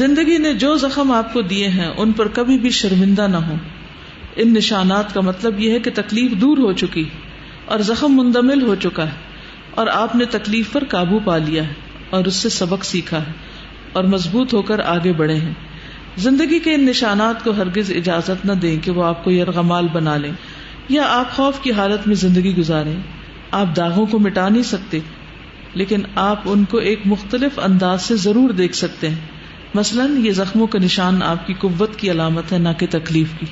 زندگی نے جو زخم آپ کو دیے ہیں ان پر کبھی بھی شرمندہ نہ ہو ان نشانات کا مطلب یہ ہے کہ تکلیف دور ہو چکی اور زخم مندمل ہو چکا ہے اور آپ نے تکلیف پر قابو پا لیا ہے اور اس سے سبق سیکھا ہے اور مضبوط ہو کر آگے بڑھے ہیں زندگی کے ان نشانات کو ہرگز اجازت نہ دیں کہ وہ آپ کو یرغمال بنا لیں یا آپ خوف کی حالت میں زندگی گزارے آپ داغوں کو مٹا نہیں سکتے لیکن آپ ان کو ایک مختلف انداز سے ضرور دیکھ سکتے ہیں مثلاً یہ زخموں کا نشان آپ کی قوت کی علامت ہے نہ کہ تکلیف کی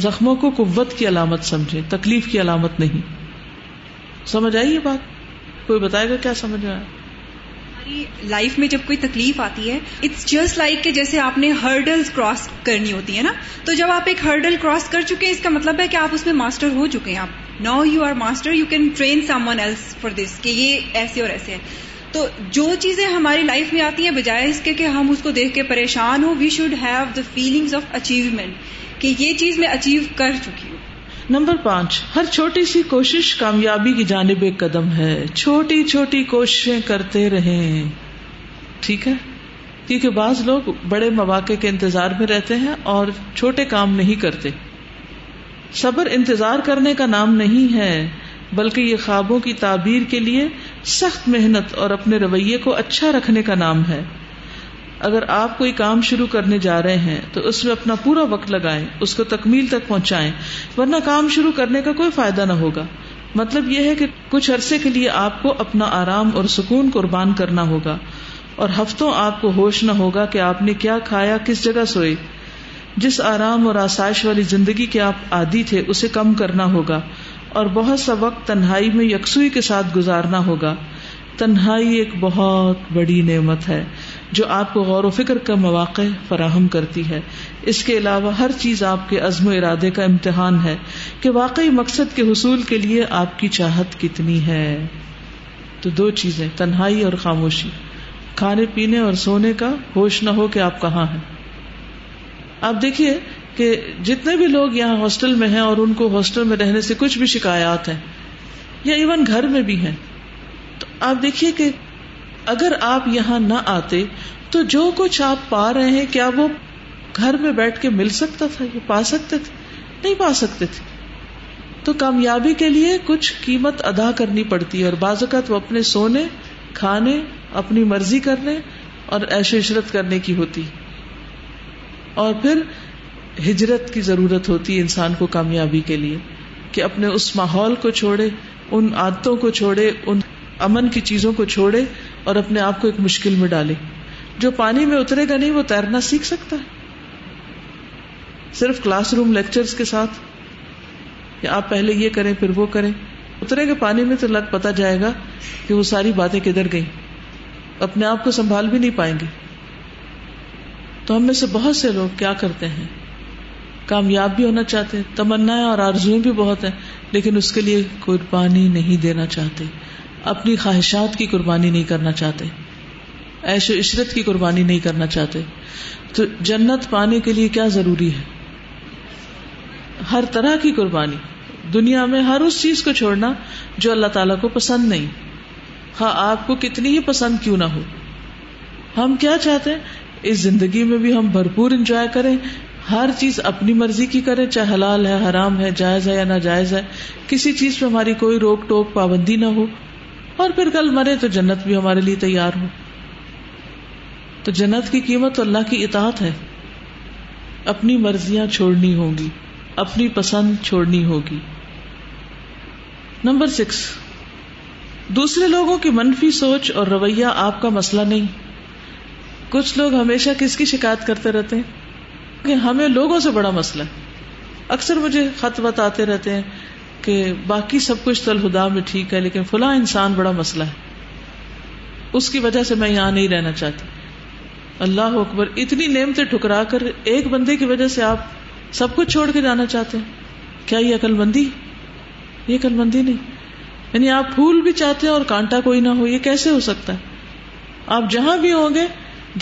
زخموں کو قوت کی علامت سمجھے تکلیف کی علامت نہیں سمجھ آئی یہ بات کوئی بتائے گا کیا سمجھ آیا ہماری لائف میں جب کوئی تکلیف آتی ہے اٹس جسٹ لائک کہ جیسے آپ نے ہرڈل کراس کرنی ہوتی ہے نا تو جب آپ ایک ہرڈل کراس کر چکے ہیں اس کا مطلب ہے کہ آپ اس میں ماسٹر ہو چکے ہیں آپ now you are master you can train someone else for this کہ یہ ایسے اور ایسے ہیں تو جو چیزیں ہماری لائف میں آتی ہیں بجائے اس کے کہ ہم اس کو دیکھ کے پریشان ہو we should have the feelings of achievement کہ یہ چیز میں اچیو کر چکی ہوں نمبر پانچ ہر چھوٹی سی کوشش کامیابی کی جانب ایک قدم ہے چھوٹی چھوٹی کوششیں کرتے رہیں ٹھیک ہے کیونکہ بعض لوگ بڑے مواقع کے انتظار میں رہتے ہیں اور چھوٹے کام نہیں کرتے صبر انتظار کرنے کا نام نہیں ہے بلکہ یہ خوابوں کی تعبیر کے لیے سخت محنت اور اپنے رویے کو اچھا رکھنے کا نام ہے اگر آپ کوئی کام شروع کرنے جا رہے ہیں تو اس میں اپنا پورا وقت لگائیں اس کو تکمیل تک پہنچائیں ورنہ کام شروع کرنے کا کوئی فائدہ نہ ہوگا مطلب یہ ہے کہ کچھ عرصے کے لیے آپ کو اپنا آرام اور سکون قربان کرنا ہوگا اور ہفتوں آپ کو ہوش نہ ہوگا کہ آپ نے کیا کھایا کس جگہ سوئے جس آرام اور آسائش والی زندگی کے آپ عادی تھے اسے کم کرنا ہوگا اور بہت سا وقت تنہائی میں یکسوئی کے ساتھ گزارنا ہوگا تنہائی ایک بہت بڑی نعمت ہے جو آپ کو غور و فکر کا مواقع فراہم کرتی ہے اس کے علاوہ ہر چیز آپ کے عزم و ارادے کا امتحان ہے کہ واقعی مقصد کے حصول کے لیے آپ کی چاہت کتنی ہے تو دو چیزیں تنہائی اور خاموشی کھانے پینے اور سونے کا ہوش نہ ہو کہ آپ کہاں ہیں آپ دیکھیے کہ جتنے بھی لوگ یہاں ہاسٹل میں ہیں اور ان کو ہاسٹل میں رہنے سے کچھ بھی شکایات ہیں یا ایون گھر میں بھی ہیں تو آپ دیکھیے کہ اگر آپ یہاں نہ آتے تو جو کچھ آپ پا رہے ہیں کیا وہ گھر میں بیٹھ کے مل سکتا تھا پا سکتے تھے نہیں پا سکتے تھے تو کامیابی کے لیے کچھ قیمت ادا کرنی پڑتی ہے اور بعض اوقات وہ اپنے سونے کھانے اپنی مرضی کرنے اور ایش عشرت کرنے کی ہوتی اور پھر ہجرت کی ضرورت ہوتی انسان کو کامیابی کے لیے کہ اپنے اس ماحول کو چھوڑے ان عادتوں کو چھوڑے ان امن کی چیزوں کو چھوڑے اور اپنے آپ کو ایک مشکل میں ڈالے جو پانی میں اترے گا نہیں وہ تیرنا سیکھ سکتا ہے صرف کلاس روم لیکچر یہ کریں پھر وہ کریں اترے گا پانی میں تو لگ پتا جائے گا کہ وہ ساری باتیں کدھر گئی اپنے آپ کو سنبھال بھی نہیں پائیں گے تو ہم میں سے بہت سے لوگ کیا کرتے ہیں کامیاب بھی ہونا چاہتے تمنا اور آرزویں بھی بہت ہیں لیکن اس کے لیے قربانی نہیں دینا چاہتے اپنی خواہشات کی قربانی نہیں کرنا چاہتے ایش و عشرت کی قربانی نہیں کرنا چاہتے تو جنت پانے کے لیے کیا ضروری ہے ہر طرح کی قربانی دنیا میں ہر اس چیز کو چھوڑنا جو اللہ تعالی کو پسند نہیں ہاں آپ کو کتنی ہی پسند کیوں نہ ہو ہم کیا چاہتے ہیں اس زندگی میں بھی ہم بھرپور انجوائے کریں ہر چیز اپنی مرضی کی کریں چاہے حلال ہے حرام ہے جائز ہے یا ناجائز ہے کسی چیز پہ ہماری کوئی روک ٹوک پابندی نہ ہو اور پھر کل مرے تو جنت بھی ہمارے لیے تیار ہو تو جنت کی قیمت تو اللہ کی اطاعت ہے اپنی مرضیاں چھوڑنی ہوگی اپنی پسند چھوڑنی ہوگی نمبر سکس دوسرے لوگوں کی منفی سوچ اور رویہ آپ کا مسئلہ نہیں کچھ لوگ ہمیشہ کس کی شکایت کرتے رہتے ہیں کہ ہمیں لوگوں سے بڑا مسئلہ ہے اکثر مجھے خط بتاتے رہتے ہیں کہ باقی سب کچھ تو الخدا میں ٹھیک ہے لیکن فلاں انسان بڑا مسئلہ ہے اس کی وجہ سے میں یہاں نہیں رہنا چاہتی اللہ اکبر اتنی نعمتیں ٹھکرا کر ایک بندے کی وجہ سے آپ سب کچھ چھوڑ کے جانا چاہتے ہیں کیا یہ عقل مندی یہ عقل مندی نہیں یعنی آپ پھول بھی چاہتے ہیں اور کانٹا کوئی نہ ہو یہ کیسے ہو سکتا ہے آپ جہاں بھی ہوں گے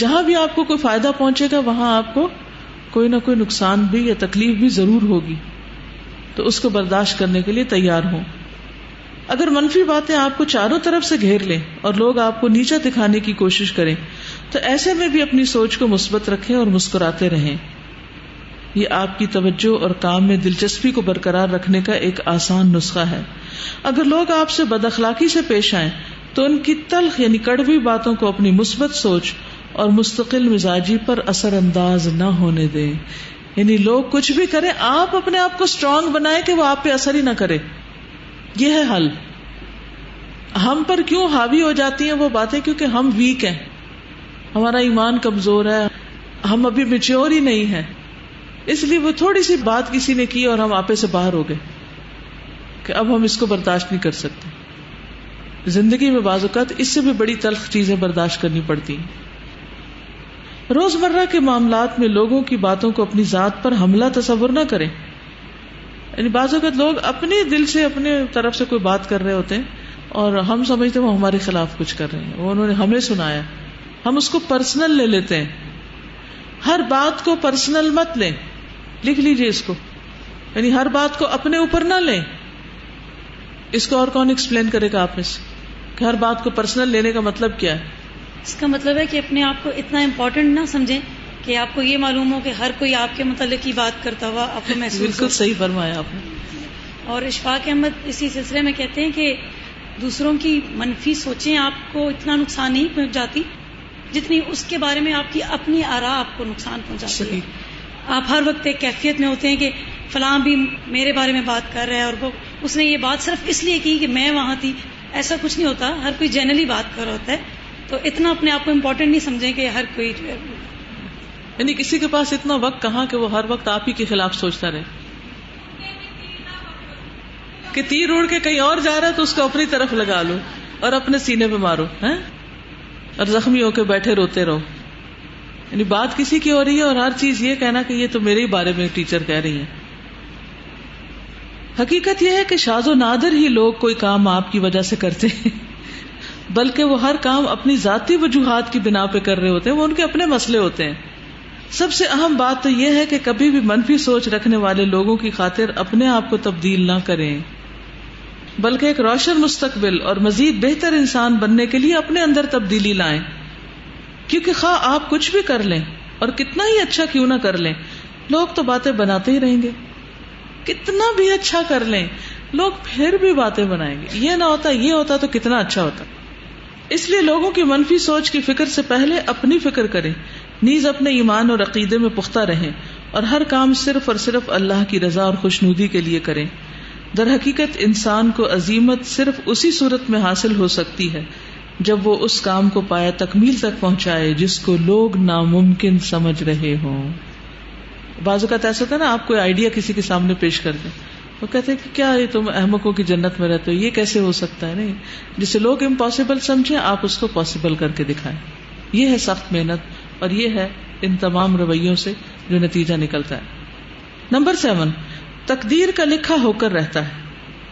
جہاں بھی آپ کو کوئی فائدہ پہنچے گا وہاں آپ کو کوئی نہ کوئی نقصان بھی یا تکلیف بھی ضرور ہوگی تو اس کو برداشت کرنے کے لیے تیار ہوں اگر منفی باتیں آپ کو چاروں طرف سے گھیر لیں اور لوگ آپ کو نیچا دکھانے کی کوشش کریں تو ایسے میں بھی اپنی سوچ کو مثبت رکھیں اور مسکراتے رہیں یہ آپ کی توجہ اور کام میں دلچسپی کو برقرار رکھنے کا ایک آسان نسخہ ہے اگر لوگ آپ سے بد اخلاقی سے پیش آئیں تو ان کی تلخ یعنی کڑوی باتوں کو اپنی مثبت سوچ اور مستقل مزاجی پر اثر انداز نہ ہونے دیں یعنی لوگ کچھ بھی کریں آپ اپنے آپ کو اسٹرانگ بنائے کہ وہ آپ پہ اثر ہی نہ کرے یہ ہے حل ہم پر کیوں ہاوی ہو جاتی ہیں وہ باتیں کیونکہ ہم ویک ہیں ہمارا ایمان کمزور ہے ہم ابھی مچیور ہی نہیں ہے اس لیے وہ تھوڑی سی بات کسی نے کی اور ہم آپے سے باہر ہو گئے کہ اب ہم اس کو برداشت نہیں کر سکتے زندگی میں بعض اوقات اس سے بھی بڑی تلخ چیزیں برداشت کرنی پڑتی ہیں روز مرہ کے معاملات میں لوگوں کی باتوں کو اپنی ذات پر حملہ تصور نہ کریں یعنی بعض اوقات لوگ اپنے دل سے اپنے طرف سے کوئی بات کر رہے ہوتے ہیں اور ہم سمجھتے ہیں وہ ہمارے خلاف کچھ کر رہے ہیں وہ انہوں نے ہمیں سنایا ہم اس کو پرسنل لے لیتے ہیں ہر بات کو پرسنل مت لیں لکھ لیجیے اس کو یعنی ہر بات کو اپنے اوپر نہ لیں اس کو اور کون ایکسپلین کرے گا آپ میں سے کہ ہر بات کو پرسنل لینے کا مطلب کیا ہے اس کا مطلب ہے کہ اپنے آپ کو اتنا امپورٹنٹ نہ سمجھیں کہ آپ کو یہ معلوم ہو کہ ہر کوئی آپ کے متعلق ہی بات کرتا ہوا آپ کو محسوس بالکل صحیح فرمایا آپ نے اور اشفاق احمد اسی سلسلے میں کہتے ہیں کہ دوسروں کی منفی سوچیں آپ کو اتنا نقصان نہیں پہنچاتی جتنی اس کے بارے میں آپ کی اپنی آرا آپ کو نقصان پہنچا ہے آپ ہر وقت ایک کیفیت میں ہوتے ہیں کہ فلاں بھی میرے بارے میں بات کر رہا ہے اور وہ اس نے یہ بات صرف اس لیے کی کہ میں وہاں تھی ایسا کچھ نہیں ہوتا ہر کوئی جنرلی بات کر رہا ہوتا ہے تو اتنا اپنے آپ کو امپورٹینٹ نہیں سمجھیں کہ ہر کوئی جو ہے یعنی کسی کے پاس اتنا وقت کہاں کہ وہ ہر وقت آپ ہی کے خلاف سوچتا رہے کہ تیر روڑ کے کہیں اور جا رہا ہے تو اس کو اپنی طرف لگا لو اور اپنے سینے پہ مارو اور زخمی ہو کے بیٹھے روتے رہو یعنی بات کسی کی ہو رہی ہے اور ہر چیز یہ کہنا کہ یہ تو میرے ہی بارے میں ٹیچر کہہ رہی ہے حقیقت یہ ہے کہ شاز و نادر ہی لوگ کوئی کام آپ کی وجہ سے کرتے ہیں بلکہ وہ ہر کام اپنی ذاتی وجوہات کی بنا پہ کر رہے ہوتے ہیں وہ ان کے اپنے مسئلے ہوتے ہیں سب سے اہم بات تو یہ ہے کہ کبھی بھی منفی سوچ رکھنے والے لوگوں کی خاطر اپنے آپ کو تبدیل نہ کریں بلکہ ایک روشن مستقبل اور مزید بہتر انسان بننے کے لیے اپنے اندر تبدیلی لائیں کیونکہ خواہ آپ کچھ بھی کر لیں اور کتنا ہی اچھا کیوں نہ کر لیں لوگ تو باتیں بناتے ہی رہیں گے کتنا بھی اچھا کر لیں لوگ پھر بھی باتیں بنائیں گے یہ نہ ہوتا یہ ہوتا تو کتنا اچھا ہوتا اس لیے لوگوں کی منفی سوچ کی فکر سے پہلے اپنی فکر کریں نیز اپنے ایمان اور عقیدے میں پختہ رہیں اور ہر کام صرف اور صرف اللہ کی رضا اور خوش ندی کے لیے کریں در حقیقت انسان کو عظیمت صرف اسی صورت میں حاصل ہو سکتی ہے جب وہ اس کام کو پایا تکمیل تک پہنچائے جس کو لوگ ناممکن سمجھ رہے ہوں بازو کا ہوتا ہے نا آپ کو آئیڈیا کسی کے سامنے پیش کر دیں وہ کہتے کہ کیا یہ تم احمقوں کی جنت میں رہتے ہو یہ کیسے ہو سکتا ہے نہیں جسے لوگ امپاسبل سمجھے آپ اس کو پاسبل کر کے دکھائیں یہ ہے سخت محنت اور یہ ہے ان تمام رویوں سے جو نتیجہ نکلتا ہے نمبر سیون تقدیر کا لکھا ہو کر رہتا ہے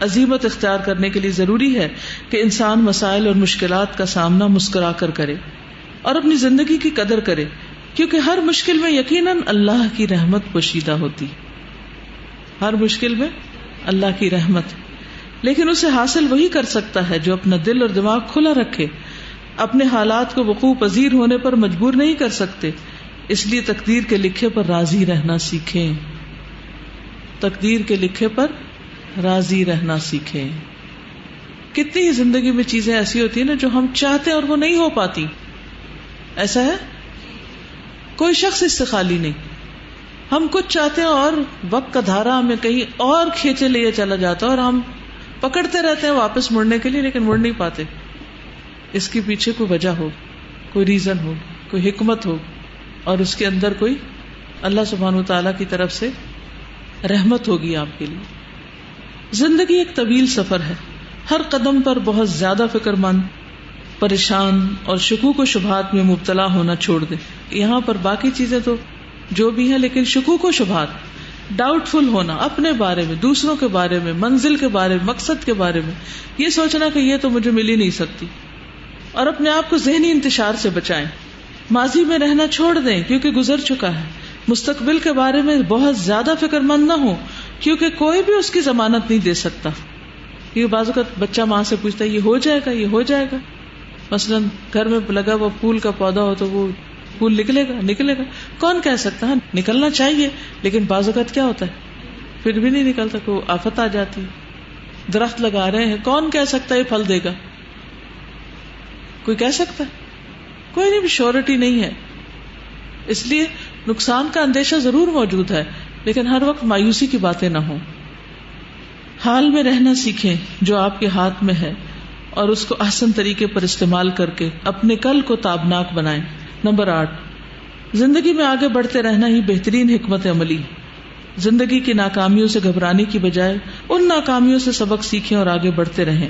عظیمت اختیار کرنے کے لیے ضروری ہے کہ انسان مسائل اور مشکلات کا سامنا مسکرا کر کرے اور اپنی زندگی کی قدر کرے کیونکہ ہر مشکل میں یقیناً اللہ کی رحمت پوشیدہ ہوتی ہر مشکل میں اللہ کی رحمت لیکن اسے حاصل وہی کر سکتا ہے جو اپنا دل اور دماغ کھلا رکھے اپنے حالات کو وقوع پذیر ہونے پر مجبور نہیں کر سکتے اس لیے تقدیر کے لکھے پر راضی رہنا تقدیر کے لکھے پر راضی رہنا سیکھے کتنی ہی زندگی میں چیزیں ایسی ہوتی ہیں نا جو ہم چاہتے ہیں اور وہ نہیں ہو پاتی ایسا ہے کوئی شخص اس سے خالی نہیں ہم کچھ چاہتے ہیں اور وقت کا دھارا ہمیں کہیں اور کھینچے لیے چلا جاتا اور ہم پکڑتے رہتے ہیں واپس مڑنے کے لیے لیکن مڑ نہیں پاتے اس کے پیچھے کوئی وجہ ہو کوئی ریزن ہو کوئی حکمت ہو اور اس کے اندر کوئی اللہ سبحان و تعالی کی طرف سے رحمت ہوگی آپ کے لیے زندگی ایک طویل سفر ہے ہر قدم پر بہت زیادہ فکر مند پریشان اور شکوک و شبہات میں مبتلا ہونا چھوڑ دے یہاں پر باقی چیزیں تو جو بھی ہے لیکن شکوک و شبہات ڈاؤٹ فل ہونا اپنے بارے میں دوسروں کے بارے میں منزل کے بارے میں مقصد کے بارے میں یہ سوچنا کہ یہ تو مجھے مل ہی نہیں سکتی اور اپنے آپ کو ذہنی انتشار سے بچائیں ماضی میں رہنا چھوڑ دیں کیونکہ گزر چکا ہے مستقبل کے بارے میں بہت زیادہ فکر مند نہ ہو کیونکہ کوئی بھی اس کی ضمانت نہیں دے سکتا یہ بازو کا بچہ ماں سے پوچھتا ہے یہ ہو جائے گا یہ ہو جائے گا مثلاً گھر میں لگا ہوا پھول کا پودا ہو تو وہ پھول نکلے گا نکلے گا کون کہہ سکتا ہے نکلنا چاہیے لیکن بعض اوقات کیا ہوتا ہے پھر بھی نہیں نکلتا کو آفت آ جاتی درخت لگا رہے ہیں کون کہہ سکتا ہے پھل دے گا کوئی کہہ سکتا ہے کوئی نہیں شیورٹی نہیں ہے اس لیے نقصان کا اندیشہ ضرور موجود ہے لیکن ہر وقت مایوسی کی باتیں نہ ہوں حال میں رہنا سیکھیں جو آپ کے ہاتھ میں ہے اور اس کو احسن طریقے پر استعمال کر کے اپنے کل کو تابناک بنائیں نمبر آٹھ زندگی میں آگے بڑھتے رہنا ہی بہترین حکمت عملی زندگی کی ناکامیوں سے گھبرانے کی بجائے ان ناکامیوں سے سبق سیکھیں اور آگے بڑھتے رہیں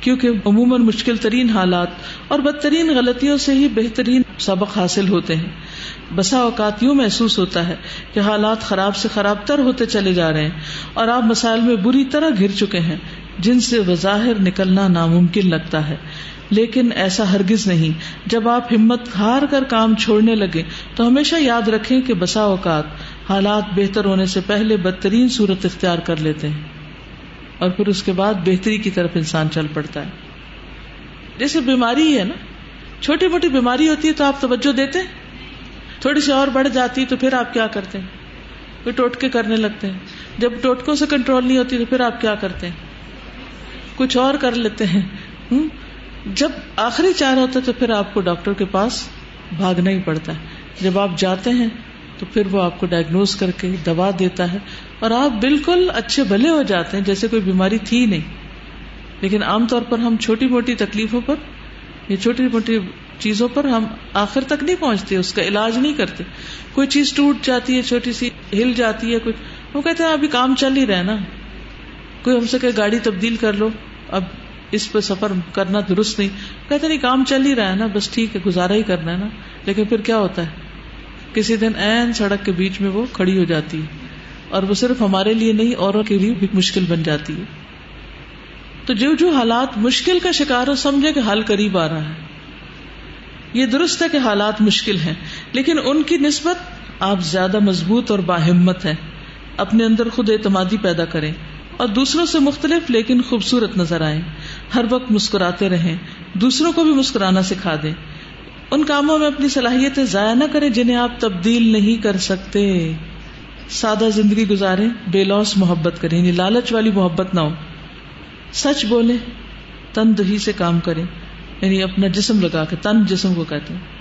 کیونکہ عموماً مشکل ترین حالات اور بدترین غلطیوں سے ہی بہترین سبق حاصل ہوتے ہیں بسا اوقات یوں محسوس ہوتا ہے کہ حالات خراب سے خراب تر ہوتے چلے جا رہے ہیں اور آپ مسائل میں بری طرح گر چکے ہیں جن سے بظاہر نکلنا ناممکن لگتا ہے لیکن ایسا ہرگز نہیں جب آپ ہمت ہار کر کام چھوڑنے لگے تو ہمیشہ یاد رکھیں کہ بسا اوقات حالات بہتر ہونے سے پہلے بدترین صورت اختیار کر لیتے ہیں اور پھر اس کے بعد بہتری کی طرف انسان چل پڑتا ہے جیسے بیماری ہے نا چھوٹی موٹی بیماری ہوتی ہے تو آپ توجہ دیتے ہیں تھوڑی سی اور بڑھ جاتی تو پھر آپ کیا کرتے ہیں ٹوٹکے کرنے لگتے ہیں جب ٹوٹکوں سے کنٹرول نہیں ہوتی تو پھر آپ کیا کرتے ہیں کچھ اور کر لیتے ہیں جب آخری چار ہوتا ہے تو پھر آپ کو ڈاکٹر کے پاس بھاگنا ہی پڑتا ہے جب آپ جاتے ہیں تو پھر وہ آپ کو ڈائگنوز کر کے دوا دیتا ہے اور آپ بالکل اچھے بھلے ہو جاتے ہیں جیسے کوئی بیماری تھی نہیں لیکن عام طور پر ہم چھوٹی موٹی تکلیفوں پر یا چھوٹی موٹی چیزوں پر ہم آخر تک نہیں پہنچتے اس کا علاج نہیں کرتے کوئی چیز ٹوٹ جاتی ہے چھوٹی سی ہل جاتی ہے کوئی وہ کہتے ہیں ابھی کام چل ہی رہا ہے نا کوئی ہم سے کہ گاڑی تبدیل کر لو اب اس پہ سفر کرنا درست نہیں کہتے نہیں کام چل ہی رہا ہے نا بس ٹھیک ہے گزارا ہی کرنا ہے نا لیکن پھر کیا ہوتا ہے کسی دن این سڑک کے بیچ میں وہ کھڑی ہو جاتی ہے اور وہ صرف ہمارے لیے نہیں اور شکار ہو سمجھے کہ حل قریب آ رہا ہے یہ درست ہے کہ حالات مشکل ہیں لیکن ان کی نسبت آپ زیادہ مضبوط اور باہمت ہے اپنے اندر خود اعتمادی پیدا کریں اور دوسروں سے مختلف لیکن خوبصورت نظر آئیں ہر وقت مسکراتے رہیں دوسروں کو بھی مسکرانا سکھا دیں ان کاموں میں اپنی صلاحیتیں ضائع نہ کریں جنہیں آپ تبدیل نہیں کر سکتے سادہ زندگی گزاریں بے لوس محبت کریں یعنی لالچ والی محبت نہ ہو سچ بولیں تن دہی سے کام کریں یعنی اپنا جسم لگا کے تن جسم کو کہتے ہیں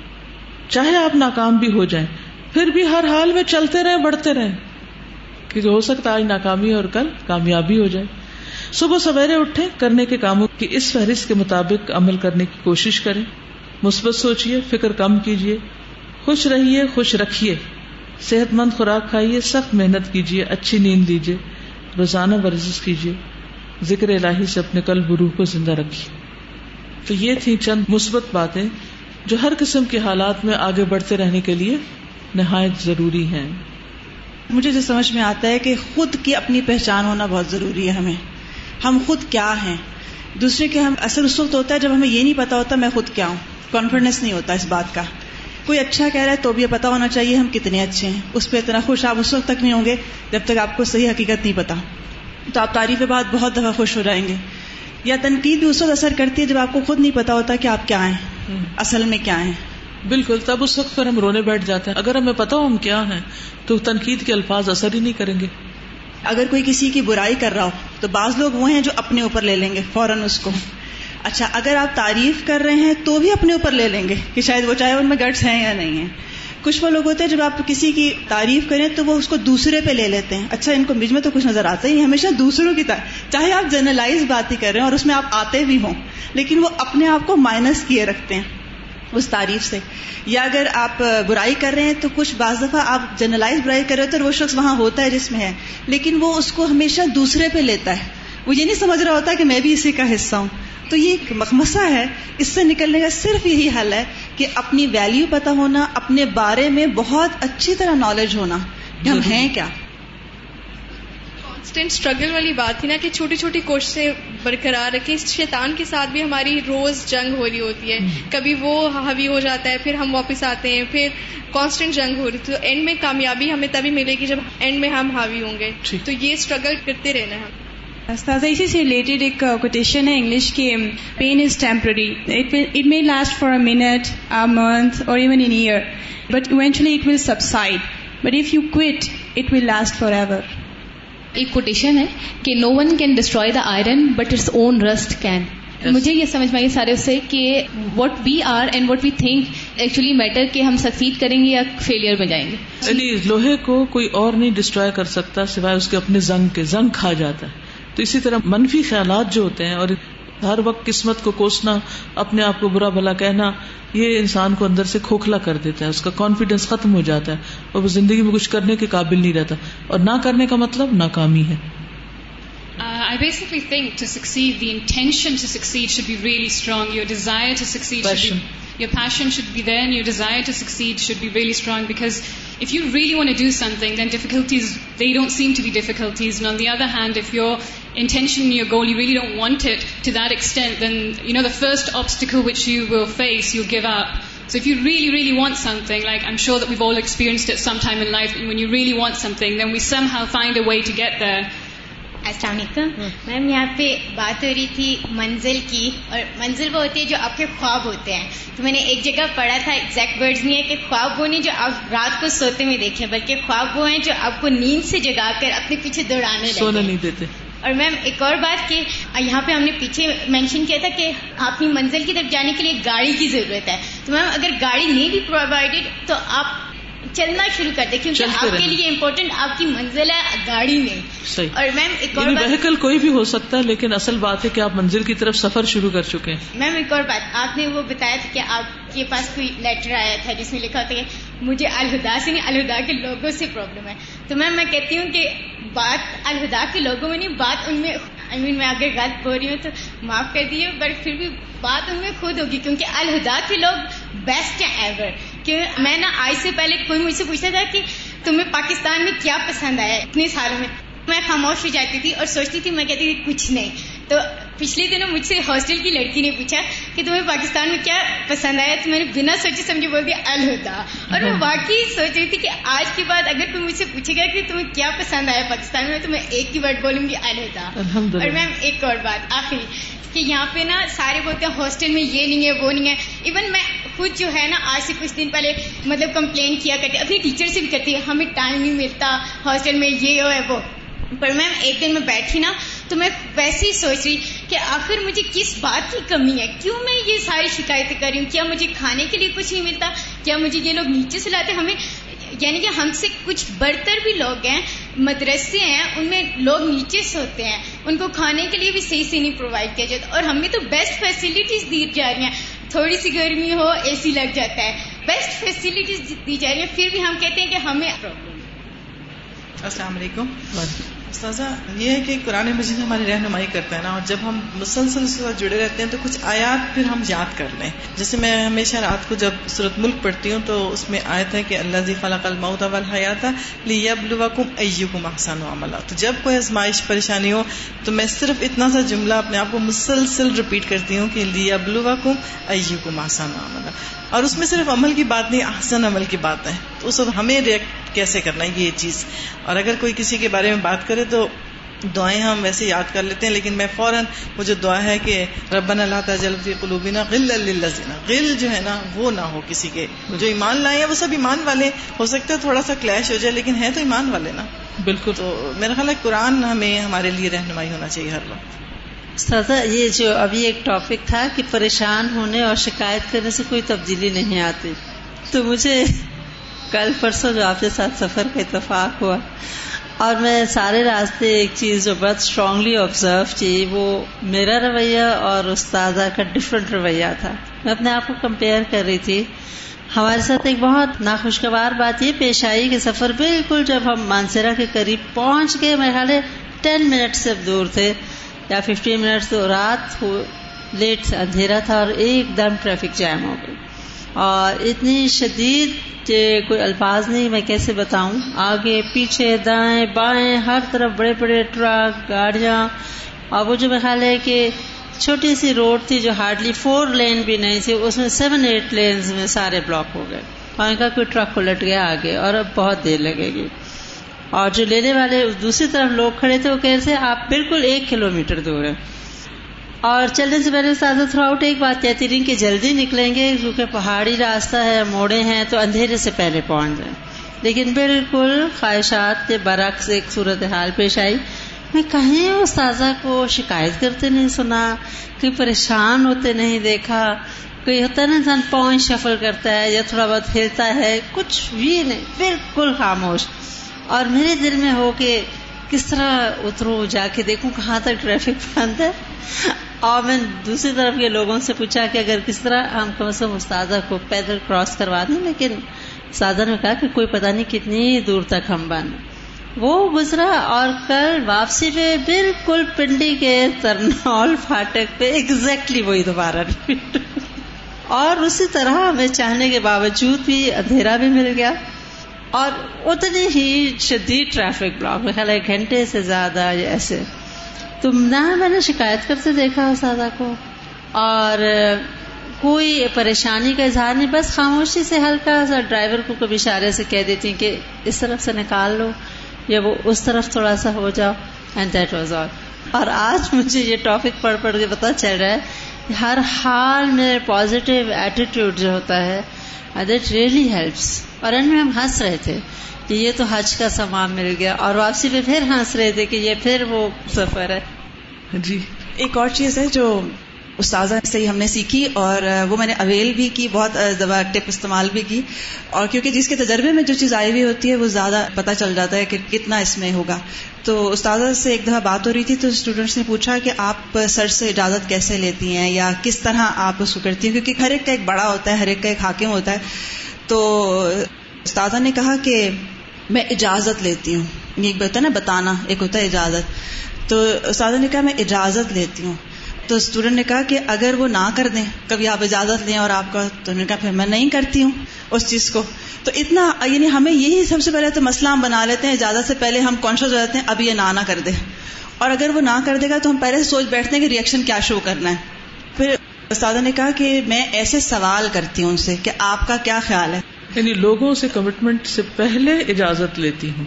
چاہے آپ ناکام بھی ہو جائیں پھر بھی ہر حال میں چلتے رہیں بڑھتے رہیں کیونکہ ہو سکتا آج ناکامی اور کل کامیابی ہو جائے صبح سویرے اٹھے کرنے کے کاموں کی اس فہرست کے مطابق عمل کرنے کی کوشش کرے مثبت سوچیے فکر کم کیجیے خوش رہیے خوش رکھیے صحت مند خوراک کھائیے سخت محنت کیجیے اچھی نیند لیجیے روزانہ ورزش کیجیے ذکر الہی سے اپنے کل روح کو زندہ رکھیے تو یہ تھی چند مثبت باتیں جو ہر قسم کے حالات میں آگے بڑھتے رہنے کے لیے نہایت ضروری ہیں مجھے جو سمجھ میں آتا ہے کہ خود کی اپنی پہچان ہونا بہت ضروری ہے ہمیں ہم خود کیا ہیں دوسرے کے اثر اس وقت ہوتا ہے جب ہمیں یہ نہیں پتا ہوتا میں خود کیا ہوں کانفیڈینس نہیں ہوتا اس بات کا کوئی اچھا کہہ رہا ہے تو بھی پتا ہونا چاہیے ہم کتنے اچھے ہیں اس پہ اتنا خوش آپ اس وقت تک نہیں ہوں گے جب تک آپ کو صحیح حقیقت نہیں پتا تو آپ تعریف کے بعد بہت دفعہ خوش ہو جائیں گے یا تنقید بھی اس وقت اثر کرتی ہے جب آپ کو خود نہیں پتا ہوتا کہ آپ کیا ہیں اصل میں کیا ہیں بالکل تب اس وقت پھر ہم رونے بیٹھ جاتے ہیں اگر ہمیں پتا ہو ہم کیا ہیں تو تنقید کے الفاظ اثر ہی نہیں کریں گے اگر کوئی کسی کی برائی کر رہا ہو تو بعض لوگ وہ ہیں جو اپنے اوپر لے لیں گے فوراً اس کو اچھا اگر آپ تعریف کر رہے ہیں تو بھی اپنے اوپر لے لیں گے کہ شاید وہ چاہے ان میں گٹس ہیں یا نہیں ہیں کچھ وہ لوگ ہوتے ہیں جب آپ کسی کی تعریف کریں تو وہ اس کو دوسرے پہ لے لیتے ہیں اچھا ان کو مجھ میں تو کچھ نظر آتا ہی ہمیشہ دوسروں کی تعریف چاہے آپ جرنلائز بات ہی کر رہے ہیں اور اس میں آپ آتے بھی ہوں لیکن وہ اپنے آپ کو مائنس کیے رکھتے ہیں اس تعریف سے یا اگر آپ برائی کر رہے ہیں تو کچھ بعض دفعہ آپ جنرلائز برائی کر رہے وہ شخص وہاں ہوتا ہے جس میں ہے لیکن وہ اس کو ہمیشہ دوسرے پہ لیتا ہے وہ یہ نہیں سمجھ رہا ہوتا کہ میں بھی اسی کا حصہ ہوں تو یہ ایک مخمسہ ہے اس سے نکلنے کا صرف یہی حل ہے کہ اپنی ویلیو پتہ ہونا اپنے بارے میں بہت اچھی طرح نالج ہونا کہ ہم ہیں کیا اسٹرگل والی بات تھی نا کہ چھوٹی چھوٹی کوششیں برقرار رکھیں شیطان کے ساتھ بھی ہماری روز جنگ ہو رہی ہوتی ہے کبھی وہ حوی ہو جاتا ہے پھر ہم واپس آتے ہیں پھر کانسٹنٹ جنگ ہو رہی تو اینڈ میں کامیابی ہمیں تبھی ملے گی جب اینڈ میں ہم حاوی ہوں گے تو یہ اسٹرگل کرتے رہنا ہم استاذہ اسی سے ریلیٹڈ ایک کوٹیشن ہے انگلش کی pain is temporary it may last for a minute a month اور even an year but it will subside but if you quit will last forever ایک کوٹیشن ہے کہ no one can destroy the iron but its own rust can مجھے یہ سمجھ میں آئی سارے سے کہ what we are and what we think actually matter کہ ہم سکسیڈ کریں گے یا فیلئر میں جائیں گے یعنی لوہے کو کوئی اور نہیں ڈسٹروائے کر سکتا سوائے اس کے اپنے زنگ کے زنگ کھا جاتا ہے تو اسی طرح منفی خیالات جو ہوتے ہیں اور ہر وقت قسمت کو کوسنا اپنے آپ کو برا بھلا کہنا یہ انسان کو اندر سے کھوکھلا کر دیتا ہے اس کا کانفیڈینس ختم ہو جاتا ہے اور وہ زندگی میں کچھ کرنے کے قابل نہیں رہتا اور نہ کرنے کا مطلب ناکامی ہے be really strong because If you really want to do something, then difficulties, they don't seem to be difficulties. And on the other hand, if your intention and your goal, you really don't want it to that extent, then, the first obstacle which you will face, you'll give up. So if you really, really want something, like I'm sure that we've all experienced it sometime in life, and when you really want something, then we somehow find a way to get there. السلام علیکم میم یہاں پہ بات ہو رہی تھی منزل کی اور منزل وہ ہوتی ہے جو آپ کے خواب ہوتے ہیں تو میں نے ایک جگہ پڑھا تھا ایگزیکٹ ورڈز نہیں ہے کہ خواب وہ نہیں جو آپ رات کو سوتے میں دیکھیں بلکہ خواب وہ ہیں جو آپ کو نیند سے جگا کر اپنے پیچھے دوڑانے سونا نہیں دیتے اور میم ایک اور بات کہ یہاں پہ ہم نے پیچھے مینشن کیا تھا کہ آپ کی منزل کی طرف جانے کے لیے گاڑی کی ضرورت ہے تو میم اگر گاڑی نہیں بھی پرووائڈیڈ تو آپ چلنا شروع کر دیں کیونکہ آپ کے لیے امپورٹنٹ آپ کی منزل ہے گاڑی صحیح. اور میم ایک اور وہیکل یعنی کوئی بھی ہو سکتا ہے لیکن اصل بات ہے کہ آپ منزل کی طرف سفر شروع کر چکے ہیں میم ایک اور بات آپ نے وہ بتایا تھا کہ آپ کے پاس کوئی لیٹر آیا تھا جس میں لکھا ہوتا ہے مجھے الہدا سے نہیں الہدا کے لوگوں سے پرابلم ہے تو میم میں کہتی ہوں کہ بات الہدا کے لوگوں میں نہیں بات ان میں آئی مین میں اگر غلط بول رہی ہوں تو معاف کر دیے بٹ پھر بھی بات ان میں خود ہوگی کیونکہ الہدا کے لوگ بیسٹ ہیں ایور کہ میں نا آج سے پہلے کوئی مجھ سے پوچھتا تھا کہ تمہیں پاکستان میں کیا پسند آیا اتنے سالوں میں میں خاموش ہو جاتی تھی اور سوچتی تھی میں کہتی تھی کچھ نہیں تو پچھلے دنوں مجھ سے ہاسٹل کی لڑکی نے پوچھا کہ تمہیں پاکستان میں کیا پسند آیا تو میں نے بنا سوچے سمجھے بول دیا الہدا اور میں ہاں۔ واقعی سوچ رہی تھی کہ آج کے بعد اگر کوئی مجھ سے پوچھے گا کہ تمہیں کیا پسند آیا پاکستان میں تو میں ایک ہی ورڈ بولوں گی الہدا اور میم ایک اور بات آخری کہ یہاں پہ نا سارے بولتے ہیں ہاسٹل میں یہ نہیں ہے وہ نہیں ہے ایون میں خود جو ہے نا آج سے کچھ دن پہلے مطلب کمپلین کیا کرتی اپنی ٹیچر سے بھی کرتی ہے ہمیں ٹائم نہیں ملتا ہاسٹل میں یہ ہے وہ پر میم ایک دن میں بیٹھی نا تو میں ویسے ہی سوچ رہی کہ آخر مجھے کس بات کی کمی ہے کیوں میں یہ ساری شکایتیں کر رہی ہوں کیا مجھے کھانے کے لیے کچھ نہیں ملتا کیا مجھے یہ لوگ نیچے سے لاتے ہمیں یعنی کہ ہم سے کچھ برتر بھی لوگ ہیں مدرسے ہیں ان میں لوگ نیچے سے ہوتے ہیں ان کو کھانے کے لیے بھی صحیح سے نہیں پرووائڈ کیا جاتا اور ہمیں تو بیسٹ فیسلٹیز دی جا رہی ہیں تھوڑی سی گرمی ہو اے سی لگ جاتا ہے بیسٹ فیسلٹیز دی جا رہی ہیں پھر بھی ہم کہتے ہیں کہ ہمیں پرابلم السلام علیکم استاذہ یہ ہے کہ قرآن مجید ہماری رہنمائی کرتا ہے نا اور جب ہم مسلسل اس کے ساتھ جڑے رہتے ہیں تو کچھ آیات پھر ہم یاد کر لیں جیسے میں ہمیشہ رات کو جب صورت ملک پڑھتی ہوں تو اس میں آیا تھا کہ اللہ زی فلاق الم اول حیات ہے لیا ایو و عملہ تو جب کوئی آزمائش پریشانی ہو تو میں صرف اتنا سا جملہ اپنے آپ کو مسلسل رپیٹ کرتی ہوں کہ لیا کم ایو کم احسان و عملہ اور اس میں صرف عمل کی بات نہیں احسن عمل کی بات ہے تو اس وقت ہمیں ریئیکٹ کیسے کرنا ہے یہ چیز اور اگر کوئی کسی کے بارے میں بات کرے تو دعائیں ہم ویسے یاد کر لیتے ہیں لیکن میں فوراً وہ جو دعا ہے کہ ربنا اللہ تعالی فی قلوبنا غل للذین غل جو ہے نا وہ نہ ہو کسی کے جو ایمان لائے ہیں وہ سب ایمان والے ہو سکتا ہے تھوڑا سا کلیش ہو جائے لیکن ہے تو ایمان والے نا بالکل تو میرا خیال ہے قرآن ہمیں ہمارے لیے رہنمائی ہونا چاہیے ہر وقت سادہ یہ جو ابھی ایک ٹاپک تھا کہ پریشان ہونے اور شکایت کرنے سے کوئی تبدیلی نہیں آتی تو مجھے کل پرسوں جو آپ کے ساتھ سفر کا اتفاق ہوا اور میں سارے راستے ایک چیز جو بہت اسٹرانگلی آبزرو تھی وہ میرا رویہ اور استاذہ کا ڈفرینٹ رویہ تھا میں اپنے آپ کو کمپیئر کر رہی تھی ہمارے ساتھ ایک بہت ناخوشگوار بات یہ پیش آئی کہ سفر بالکل جب ہم مانسرا کے قریب پہنچ گئے خیال ہے ٹین منٹ سے دور تھے یا ففٹین منٹ تو رات لیٹ اندھیرا تھا اور ایک دم ٹریفک جام ہو گئی اور اتنی شدید کہ کوئی الفاظ نہیں میں کیسے بتاؤں آگے پیچھے دائیں بائیں ہر طرف بڑے بڑے ٹرک گاڑیاں اور وہ جو میرا خیال ہے کہ چھوٹی سی روڈ تھی جو ہارڈلی فور لین بھی نہیں تھی اس میں سیون ایٹ لینز میں سارے بلاک ہو گئے اور ان کا کوئی ٹرک الٹ گیا آگے اور اب بہت دیر لگے گی اور جو لینے والے دوسری طرف لوگ کھڑے تھے وہ کہہ رہے تھے آپ بالکل ایک کلو میٹر دور ہیں اور چلنے سے پہلے تھرو آؤٹ ایک بات کہتی رہی کہ جلدی نکلیں گے کیونکہ پہاڑی راستہ ہے موڑے ہیں تو اندھیرے سے پہلے پہنچ جائیں لیکن بالکل خواہشات کے برعکس ایک صورت حال پیش آئی میں کہیں اس کو شکایت کرتے نہیں سنا کوئی پریشان ہوتے نہیں دیکھا کوئی ہوتا نا انسان پاؤں شفل کرتا ہے یا تھوڑا بہت ہلتا ہے کچھ بھی نہیں بالکل خاموش اور میرے دل میں ہو کہ کس طرح اترو جا کے دیکھوں کہاں تک ٹریفک بند ہے اور میں دوسری طرف کے لوگوں سے پوچھا کہ اگر کس طرح ہم کم از کم استاذہ کو پیدل کراس کروا دیں لیکن استاذہ نے کہا کہ کوئی پتہ نہیں کتنی دور تک ہم بند وہ گزرا اور کل واپسی پہ بالکل پنڈی کے ترنول فاٹک پہ ایکزیکٹلی وہی دوبارہ ریپیٹ اور اسی طرح ہمیں چاہنے کے باوجود بھی اندھیرا بھی مل گیا اور اتنی ہی شدید ٹریفک بلاک خیال ایک گھنٹے سے زیادہ ایسے تو نہ میں نے شکایت کرتے دیکھا اسادہ کو اور کوئی پریشانی کا اظہار نہیں بس خاموشی سے ہلکا سا ڈرائیور کو کبھی اشارے سے کہہ دیتی کہ اس طرف سے نکال لو یا وہ اس طرف تھوڑا سا ہو جاؤ اینڈ دیٹ واز آل اور آج مجھے یہ ٹاپک پڑھ پڑھ کے پتا چل رہا ہے ہر حال میں پازیٹیو ایٹیٹیوڈ جو ہوتا ہے ریئلی ہیلپس اور ان میں ہم ہنس رہے تھے کہ یہ تو حج کا سامان مل گیا اور واپسی پہ پھر ہنس رہے تھے کہ یہ پھر وہ سفر ہے جی ایک اور چیز ہے جو استاذہ سے ہی ہم نے سیکھی اور وہ میں نے اویل بھی کی بہت زبا ٹپ استعمال بھی کی اور کیونکہ جس کے تجربے میں جو چیز آئی ہوئی ہوتی ہے وہ زیادہ پتہ چل جاتا ہے کہ کتنا اس میں ہوگا تو استاذہ سے ایک دفعہ بات ہو رہی تھی تو اسٹوڈنٹس نے پوچھا کہ آپ سر سے اجازت کیسے لیتی ہیں یا کس طرح آپ اس کو کرتی ہیں کیونکہ ہر ایک کا ایک بڑا ہوتا ہے ہر ایک کا ایک حاکم ہوتا ہے تو استاذہ نے کہا کہ میں اجازت لیتی ہوں ایک ہوتا ہے نا بتانا ایک ہوتا ہے اجازت تو استاذہ نے کہا میں اجازت لیتی ہوں تو اسٹوڈینٹ نے کہا کہ اگر وہ نہ کر دیں کبھی آپ اجازت لیں اور آپ کا تو انہوں نے کہا پھر میں نہیں کرتی ہوں اس چیز کو تو اتنا یعنی ہمیں یہی سب سے پہلے تو مسئلہ ہم بنا لیتے ہیں اجازت سے پہلے ہم کانشیس ہو جاتے ہیں اب یہ نہ کر دے اور اگر وہ نہ کر دے گا تو ہم پہلے سے سوچ بیٹھتے ہیں کہ ریئیکشن کیا شو کرنا ہے پھر استاد نے کہا کہ میں ایسے سوال کرتی ہوں ان سے کہ آپ کا کیا خیال ہے یعنی لوگوں سے کمٹمنٹ سے پہلے اجازت لیتی ہوں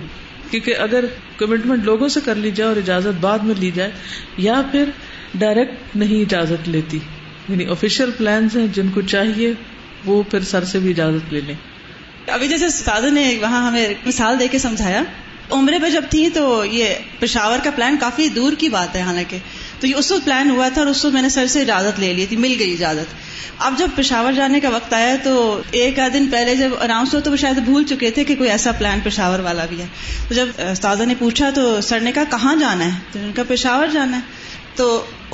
کیونکہ اگر کمٹمنٹ لوگوں سے کر لی جائے اور اجازت بعد میں لی جائے یا پھر ڈائریکٹ نہیں اجازت لیتی یعنی آفیشیل ہیں جن کو چاہیے وہ پھر سر سے بھی اجازت لے لیں ابھی جیسے استاد نے وہاں ہمیں مثال دے کے سمجھایا عمرے میں جب تھی تو یہ پشاور کا پلان کافی دور کی بات ہے حالانکہ تو یہ اس وقت پلان ہوا تھا اور اس وقت میں نے سر سے اجازت لے لی تھی مل گئی اجازت اب جب پشاور جانے کا وقت آیا تو ایک آدھ دن پہلے جب اناؤنس تو وہ شاید بھول چکے تھے کہ کوئی ایسا پلان پشاور والا بھی ہے تو جب استاذہ نے پوچھا تو سر نے کہا کہاں جانا ہے تو ان کا پشاور جانا ہے تو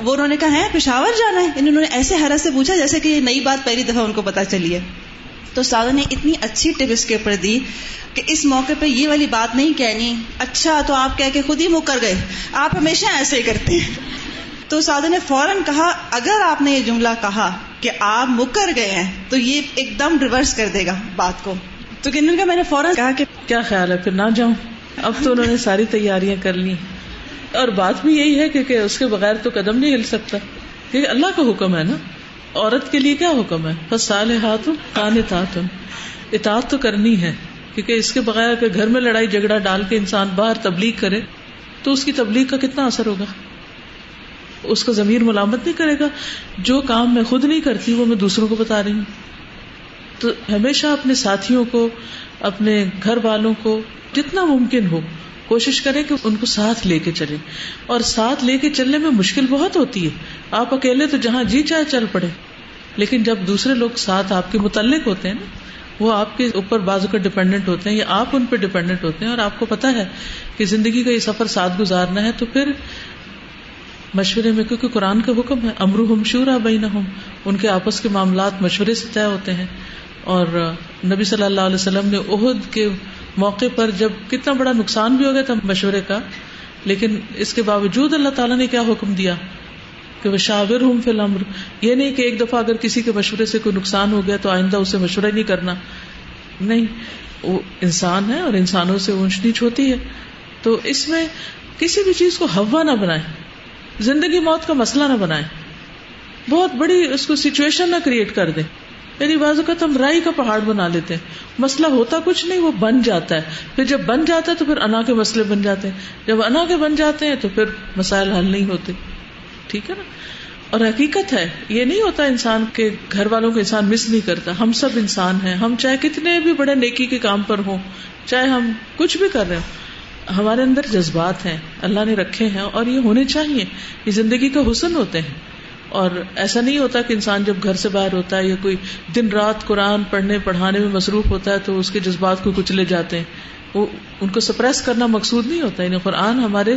وہ انہوں نے کہا ہے پشاور جانا ہے یعنی انہوں نے ایسے حیرت سے پوچھا جیسے کہ یہ نئی بات پہلی دفعہ ان کو پتا چلی ہے تو سادہ نے اتنی اچھی ٹپ اس کے اوپر دی کہ اس موقع پہ یہ والی بات نہیں کہنی اچھا تو آپ کہہ کے خود ہی گئے آپ ہمیشہ ایسے ہی کرتے ہیں تو سادہ نے فوراً کہا اگر آپ نے یہ جملہ کہا کہ آپ مکر گئے ہیں تو یہ ایک دم ریورس کر دے گا بات کو تو کا میں نے فوراً کہا کہ کیا خیال ہے پھر نہ جاؤں اب تو انہوں نے ساری تیاریاں کر لی اور بات بھی یہی ہے کہ اس کے بغیر تو قدم نہیں ہل سکتا کیونکہ اللہ کا حکم ہے نا عورت کے لیے کیا حکم ہے بس سال ہاتھوں اطاعت تو کرنی ہے کیونکہ اس کے بغیر اگر گھر میں لڑائی جھگڑا ڈال کے انسان باہر تبلیغ کرے تو اس کی تبلیغ کا کتنا اثر ہوگا اس کا ضمیر ملامت نہیں کرے گا جو کام میں خود نہیں کرتی وہ میں دوسروں کو بتا رہی ہوں تو ہمیشہ اپنے ساتھیوں کو اپنے گھر والوں کو جتنا ممکن ہو کوشش کریں کہ ان کو ساتھ لے کے چلیں اور ساتھ لے کے چلنے میں مشکل بہت ہوتی ہے آپ اکیلے تو جہاں جی چاہے چل پڑے لیکن جب دوسرے لوگ ساتھ آپ کے متعلق ہوتے ہیں نا وہ آپ کے اوپر بازو کا ڈپینڈنٹ ہوتے ہیں یا آپ ان پہ ڈپینڈنٹ ہوتے ہیں اور آپ کو پتا ہے کہ زندگی کا یہ سفر ساتھ گزارنا ہے تو پھر مشورے میں کیونکہ قرآن کا حکم ہے امرو ہم شور بین ہوں ان کے آپس کے معاملات مشورے سے طے ہوتے ہیں اور نبی صلی اللہ علیہ وسلم نے عہد کے موقع پر جب کتنا بڑا نقصان بھی ہو گیا تھا مشورے کا لیکن اس کے باوجود اللہ تعالیٰ نے کیا حکم دیا کہ وہ شاور ہوں فی الحمر یہ نہیں کہ ایک دفعہ اگر کسی کے مشورے سے کوئی نقصان ہو گیا تو آئندہ اسے مشورہ نہیں کرنا نہیں وہ انسان ہے اور انسانوں سے اونچ نیچ ہوتی ہے تو اس میں کسی بھی چیز کو ہوا نہ بنائیں زندگی موت کا مسئلہ نہ بنائیں بہت بڑی اس کو سچویشن نہ کریٹ کر دیں یعنی بعض اوقات ہم رائی کا پہاڑ بنا لیتے ہیں مسئلہ ہوتا کچھ نہیں وہ بن جاتا ہے پھر جب بن جاتا ہے تو پھر انا کے مسئلے بن جاتے ہیں جب انا کے بن جاتے ہیں تو پھر مسائل حل نہیں ہوتے ٹھیک ہے نا اور حقیقت ہے یہ نہیں ہوتا انسان کے گھر والوں کو انسان مس نہیں کرتا ہم سب انسان ہیں ہم چاہے کتنے بھی بڑے نیکی کے کام پر ہوں چاہے ہم کچھ بھی کر رہے ہوں ہمارے اندر جذبات ہیں اللہ نے رکھے ہیں اور یہ ہونے چاہیے یہ زندگی کا حسن ہوتے ہیں اور ایسا نہیں ہوتا کہ انسان جب گھر سے باہر ہوتا ہے یا کوئی دن رات قرآن پڑھنے پڑھانے میں مصروف ہوتا ہے تو اس کے جذبات کو کچلے جاتے ہیں وہ ان کو سپریس کرنا مقصود نہیں ہوتا یعنی قرآن ہمارے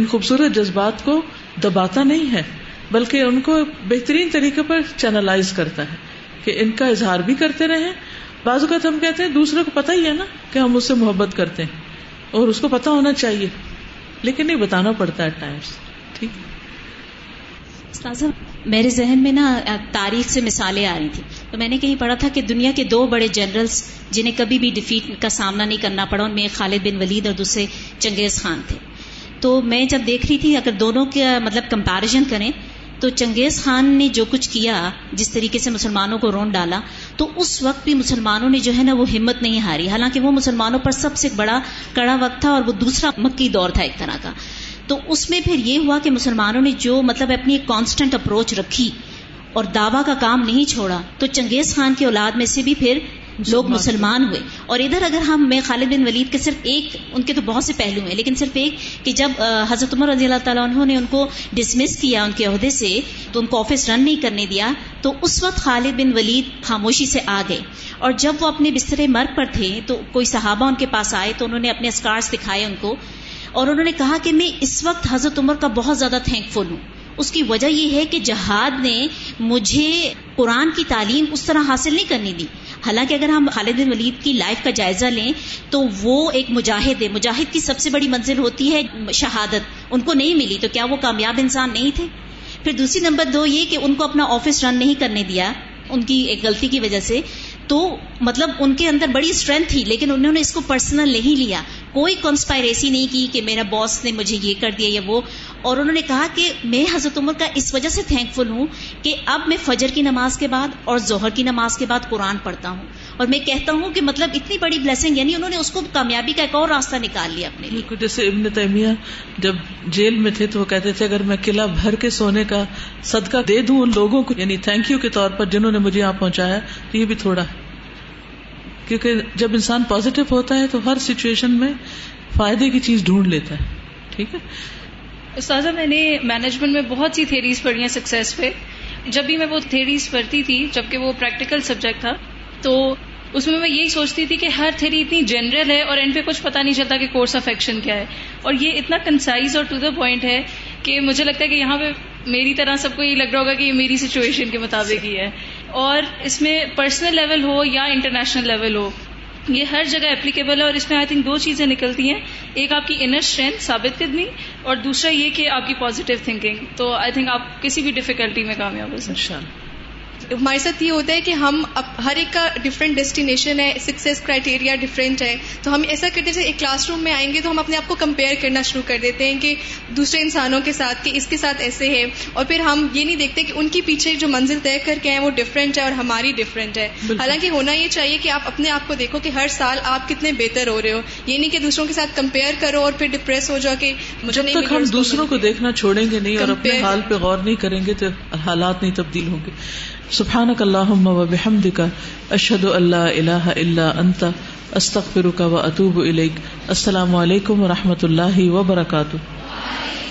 ان خوبصورت جذبات کو دباتا نہیں ہے بلکہ ان کو بہترین طریقے پر چینلائز کرتا ہے کہ ان کا اظہار بھی کرتے رہے بعض اوقات ہم کہتے ہیں دوسرے کو پتہ ہی ہے نا کہ ہم اس سے محبت کرتے ہیں اور اس کو پتا ہونا چاہیے لیکن نہیں بتانا پڑتا ہے ٹائمس ٹھیک میرے ذہن میں نا تاریخ سے مثالیں آ رہی تھیں تو میں نے کہیں پڑھا تھا کہ دنیا کے دو بڑے جنرلز جنہیں کبھی بھی ڈیفیٹ کا سامنا نہیں کرنا پڑا ان میں ایک خالد بن ولید اور دوسرے چنگیز خان تھے تو میں جب دیکھ رہی تھی اگر دونوں کا مطلب کمپیرزن کریں تو چنگیز خان نے جو کچھ کیا جس طریقے سے مسلمانوں کو رون ڈالا تو اس وقت بھی مسلمانوں نے جو ہے نا وہ ہمت نہیں ہاری حالانکہ وہ مسلمانوں پر سب سے بڑا کڑا وقت تھا اور وہ دوسرا مکی دور تھا ایک طرح کا تو اس میں پھر یہ ہوا کہ مسلمانوں نے جو مطلب اپنی ایک کانسٹنٹ اپروچ رکھی اور دعوی کا کام نہیں چھوڑا تو چنگیز خان کی اولاد میں سے بھی پھر لوگ مسلمان ہوئے اور ادھر اگر ہم میں خالد بن ولید کے صرف ایک ان کے تو بہت سے پہلو ہیں لیکن صرف ایک کہ جب حضرت عمر رضی اللہ تعالیٰ انہوں نے ان کو ڈسمس کیا ان کے عہدے سے تو ان کو آفس رن نہیں کرنے دیا تو اس وقت خالد بن ولید خاموشی سے آ گئے اور جب وہ اپنے بسترے مرگ پر تھے تو کوئی صحابہ ان کے پاس آئے تو انہوں نے اپنے اسکارس دکھائے ان کو اور انہوں نے کہا کہ میں اس وقت حضرت عمر کا بہت زیادہ تھینک فل ہوں اس کی وجہ یہ ہے کہ جہاد نے مجھے قرآن کی تعلیم اس طرح حاصل نہیں کرنی دی حالانکہ اگر ہم خالد ولید کی لائف کا جائزہ لیں تو وہ ایک مجاہد ہے مجاہد کی سب سے بڑی منزل ہوتی ہے شہادت ان کو نہیں ملی تو کیا وہ کامیاب انسان نہیں تھے پھر دوسری نمبر دو یہ کہ ان کو اپنا آفس رن نہیں کرنے دیا ان کی ایک غلطی کی وجہ سے تو مطلب ان کے اندر بڑی اسٹرینتھ تھی لیکن انہوں نے اس کو پرسنل نہیں لیا کوئی کنسپائریسی نہیں کی کہ میرا باس نے مجھے یہ کر دیا یا وہ اور انہوں نے کہا کہ میں حضرت عمر کا اس وجہ سے تھینک فل ہوں کہ اب میں فجر کی نماز کے بعد اور زہر کی نماز کے بعد قرآن پڑھتا ہوں اور میں کہتا ہوں کہ مطلب اتنی بڑی بلیسنگ یعنی انہوں نے اس کو کامیابی کا ایک اور راستہ نکال لیا اپنے لیے جیسے ابن تیمیہ جب جیل میں تھے تو وہ کہتے تھے اگر میں قلعہ بھر کے سونے کا صدقہ دے دوں ان لوگوں کو یعنی تھینک یو کے طور پر جنہوں نے مجھے یہاں پہنچایا تو یہ بھی تھوڑا ہے کیونکہ جب انسان پازیٹو ہوتا ہے تو ہر سچویشن میں فائدے کی چیز ڈھونڈ لیتا ہے ٹھیک ہے استاذہ میں نے مینجمنٹ میں بہت سی تھیریز پڑھی ہیں سکسیز پہ جب بھی میں وہ تھیریز پڑھتی تھی جبکہ وہ پریکٹیکل سبجیکٹ تھا تو اس میں میں یہی سوچتی تھی کہ ہر تھیری اتنی جنرل ہے اور ان پہ کچھ پتا نہیں چلتا کہ کورس آف ایکشن کیا ہے اور یہ اتنا کنسائز اور ٹو دا پوائنٹ ہے کہ مجھے لگتا ہے کہ یہاں پہ میری طرح سب کو یہ لگ رہا ہوگا کہ یہ میری سچویشن کے مطابق ہی ہے اور اس میں پرسنل لیول ہو یا انٹرنیشنل لیول ہو یہ ہر جگہ اپلیکیبل ہے اور اس میں آئی تھنک دو چیزیں نکلتی ہیں ایک آپ کی انر اسٹرینتھ ثابت کرنی اور دوسرا یہ کہ آپ کی پازیٹیو تھنکنگ تو آئی تھنک آپ کسی بھی ڈفیکلٹی میں کامیاب ہو سکتے ہیں ہمارے ساتھ یہ ہوتا ہے کہ ہم ہر ایک کا ڈفرینٹ ڈیسٹینیشن ہے سکسیس کرائٹیریا ڈفرینٹ ہے تو ہم ایسا کرتے جیسے ایک کلاس روم میں آئیں گے تو ہم اپنے آپ کو کمپیئر کرنا شروع کر دیتے ہیں کہ دوسرے انسانوں کے ساتھ کہ اس کے ساتھ ایسے ہے اور پھر ہم یہ نہیں دیکھتے کہ ان کے پیچھے جو منزل طے کر کے ہیں وہ ڈفرینٹ ہے اور ہماری ڈفرینٹ ہے حالانکہ ہونا یہ چاہیے کہ آپ اپنے آپ کو دیکھو کہ ہر سال آپ کتنے بہتر ہو رہے ہو یہ نہیں کہ دوسروں کے ساتھ کمپیئر کرو اور پھر ڈپریس ہو جاؤ کہ مجھے نہیں ہم دوسروں کو دیکھنا چھوڑیں گے نہیں اور اپنے حال پہ غور نہیں کریں گے تو حالات نہیں تبدیل ہوں گے سفحانک اللہ کا اشد اللہ الہ اللہ انت استخر و اطوب السلام علیکم و رحمۃ اللہ وبرکاتہ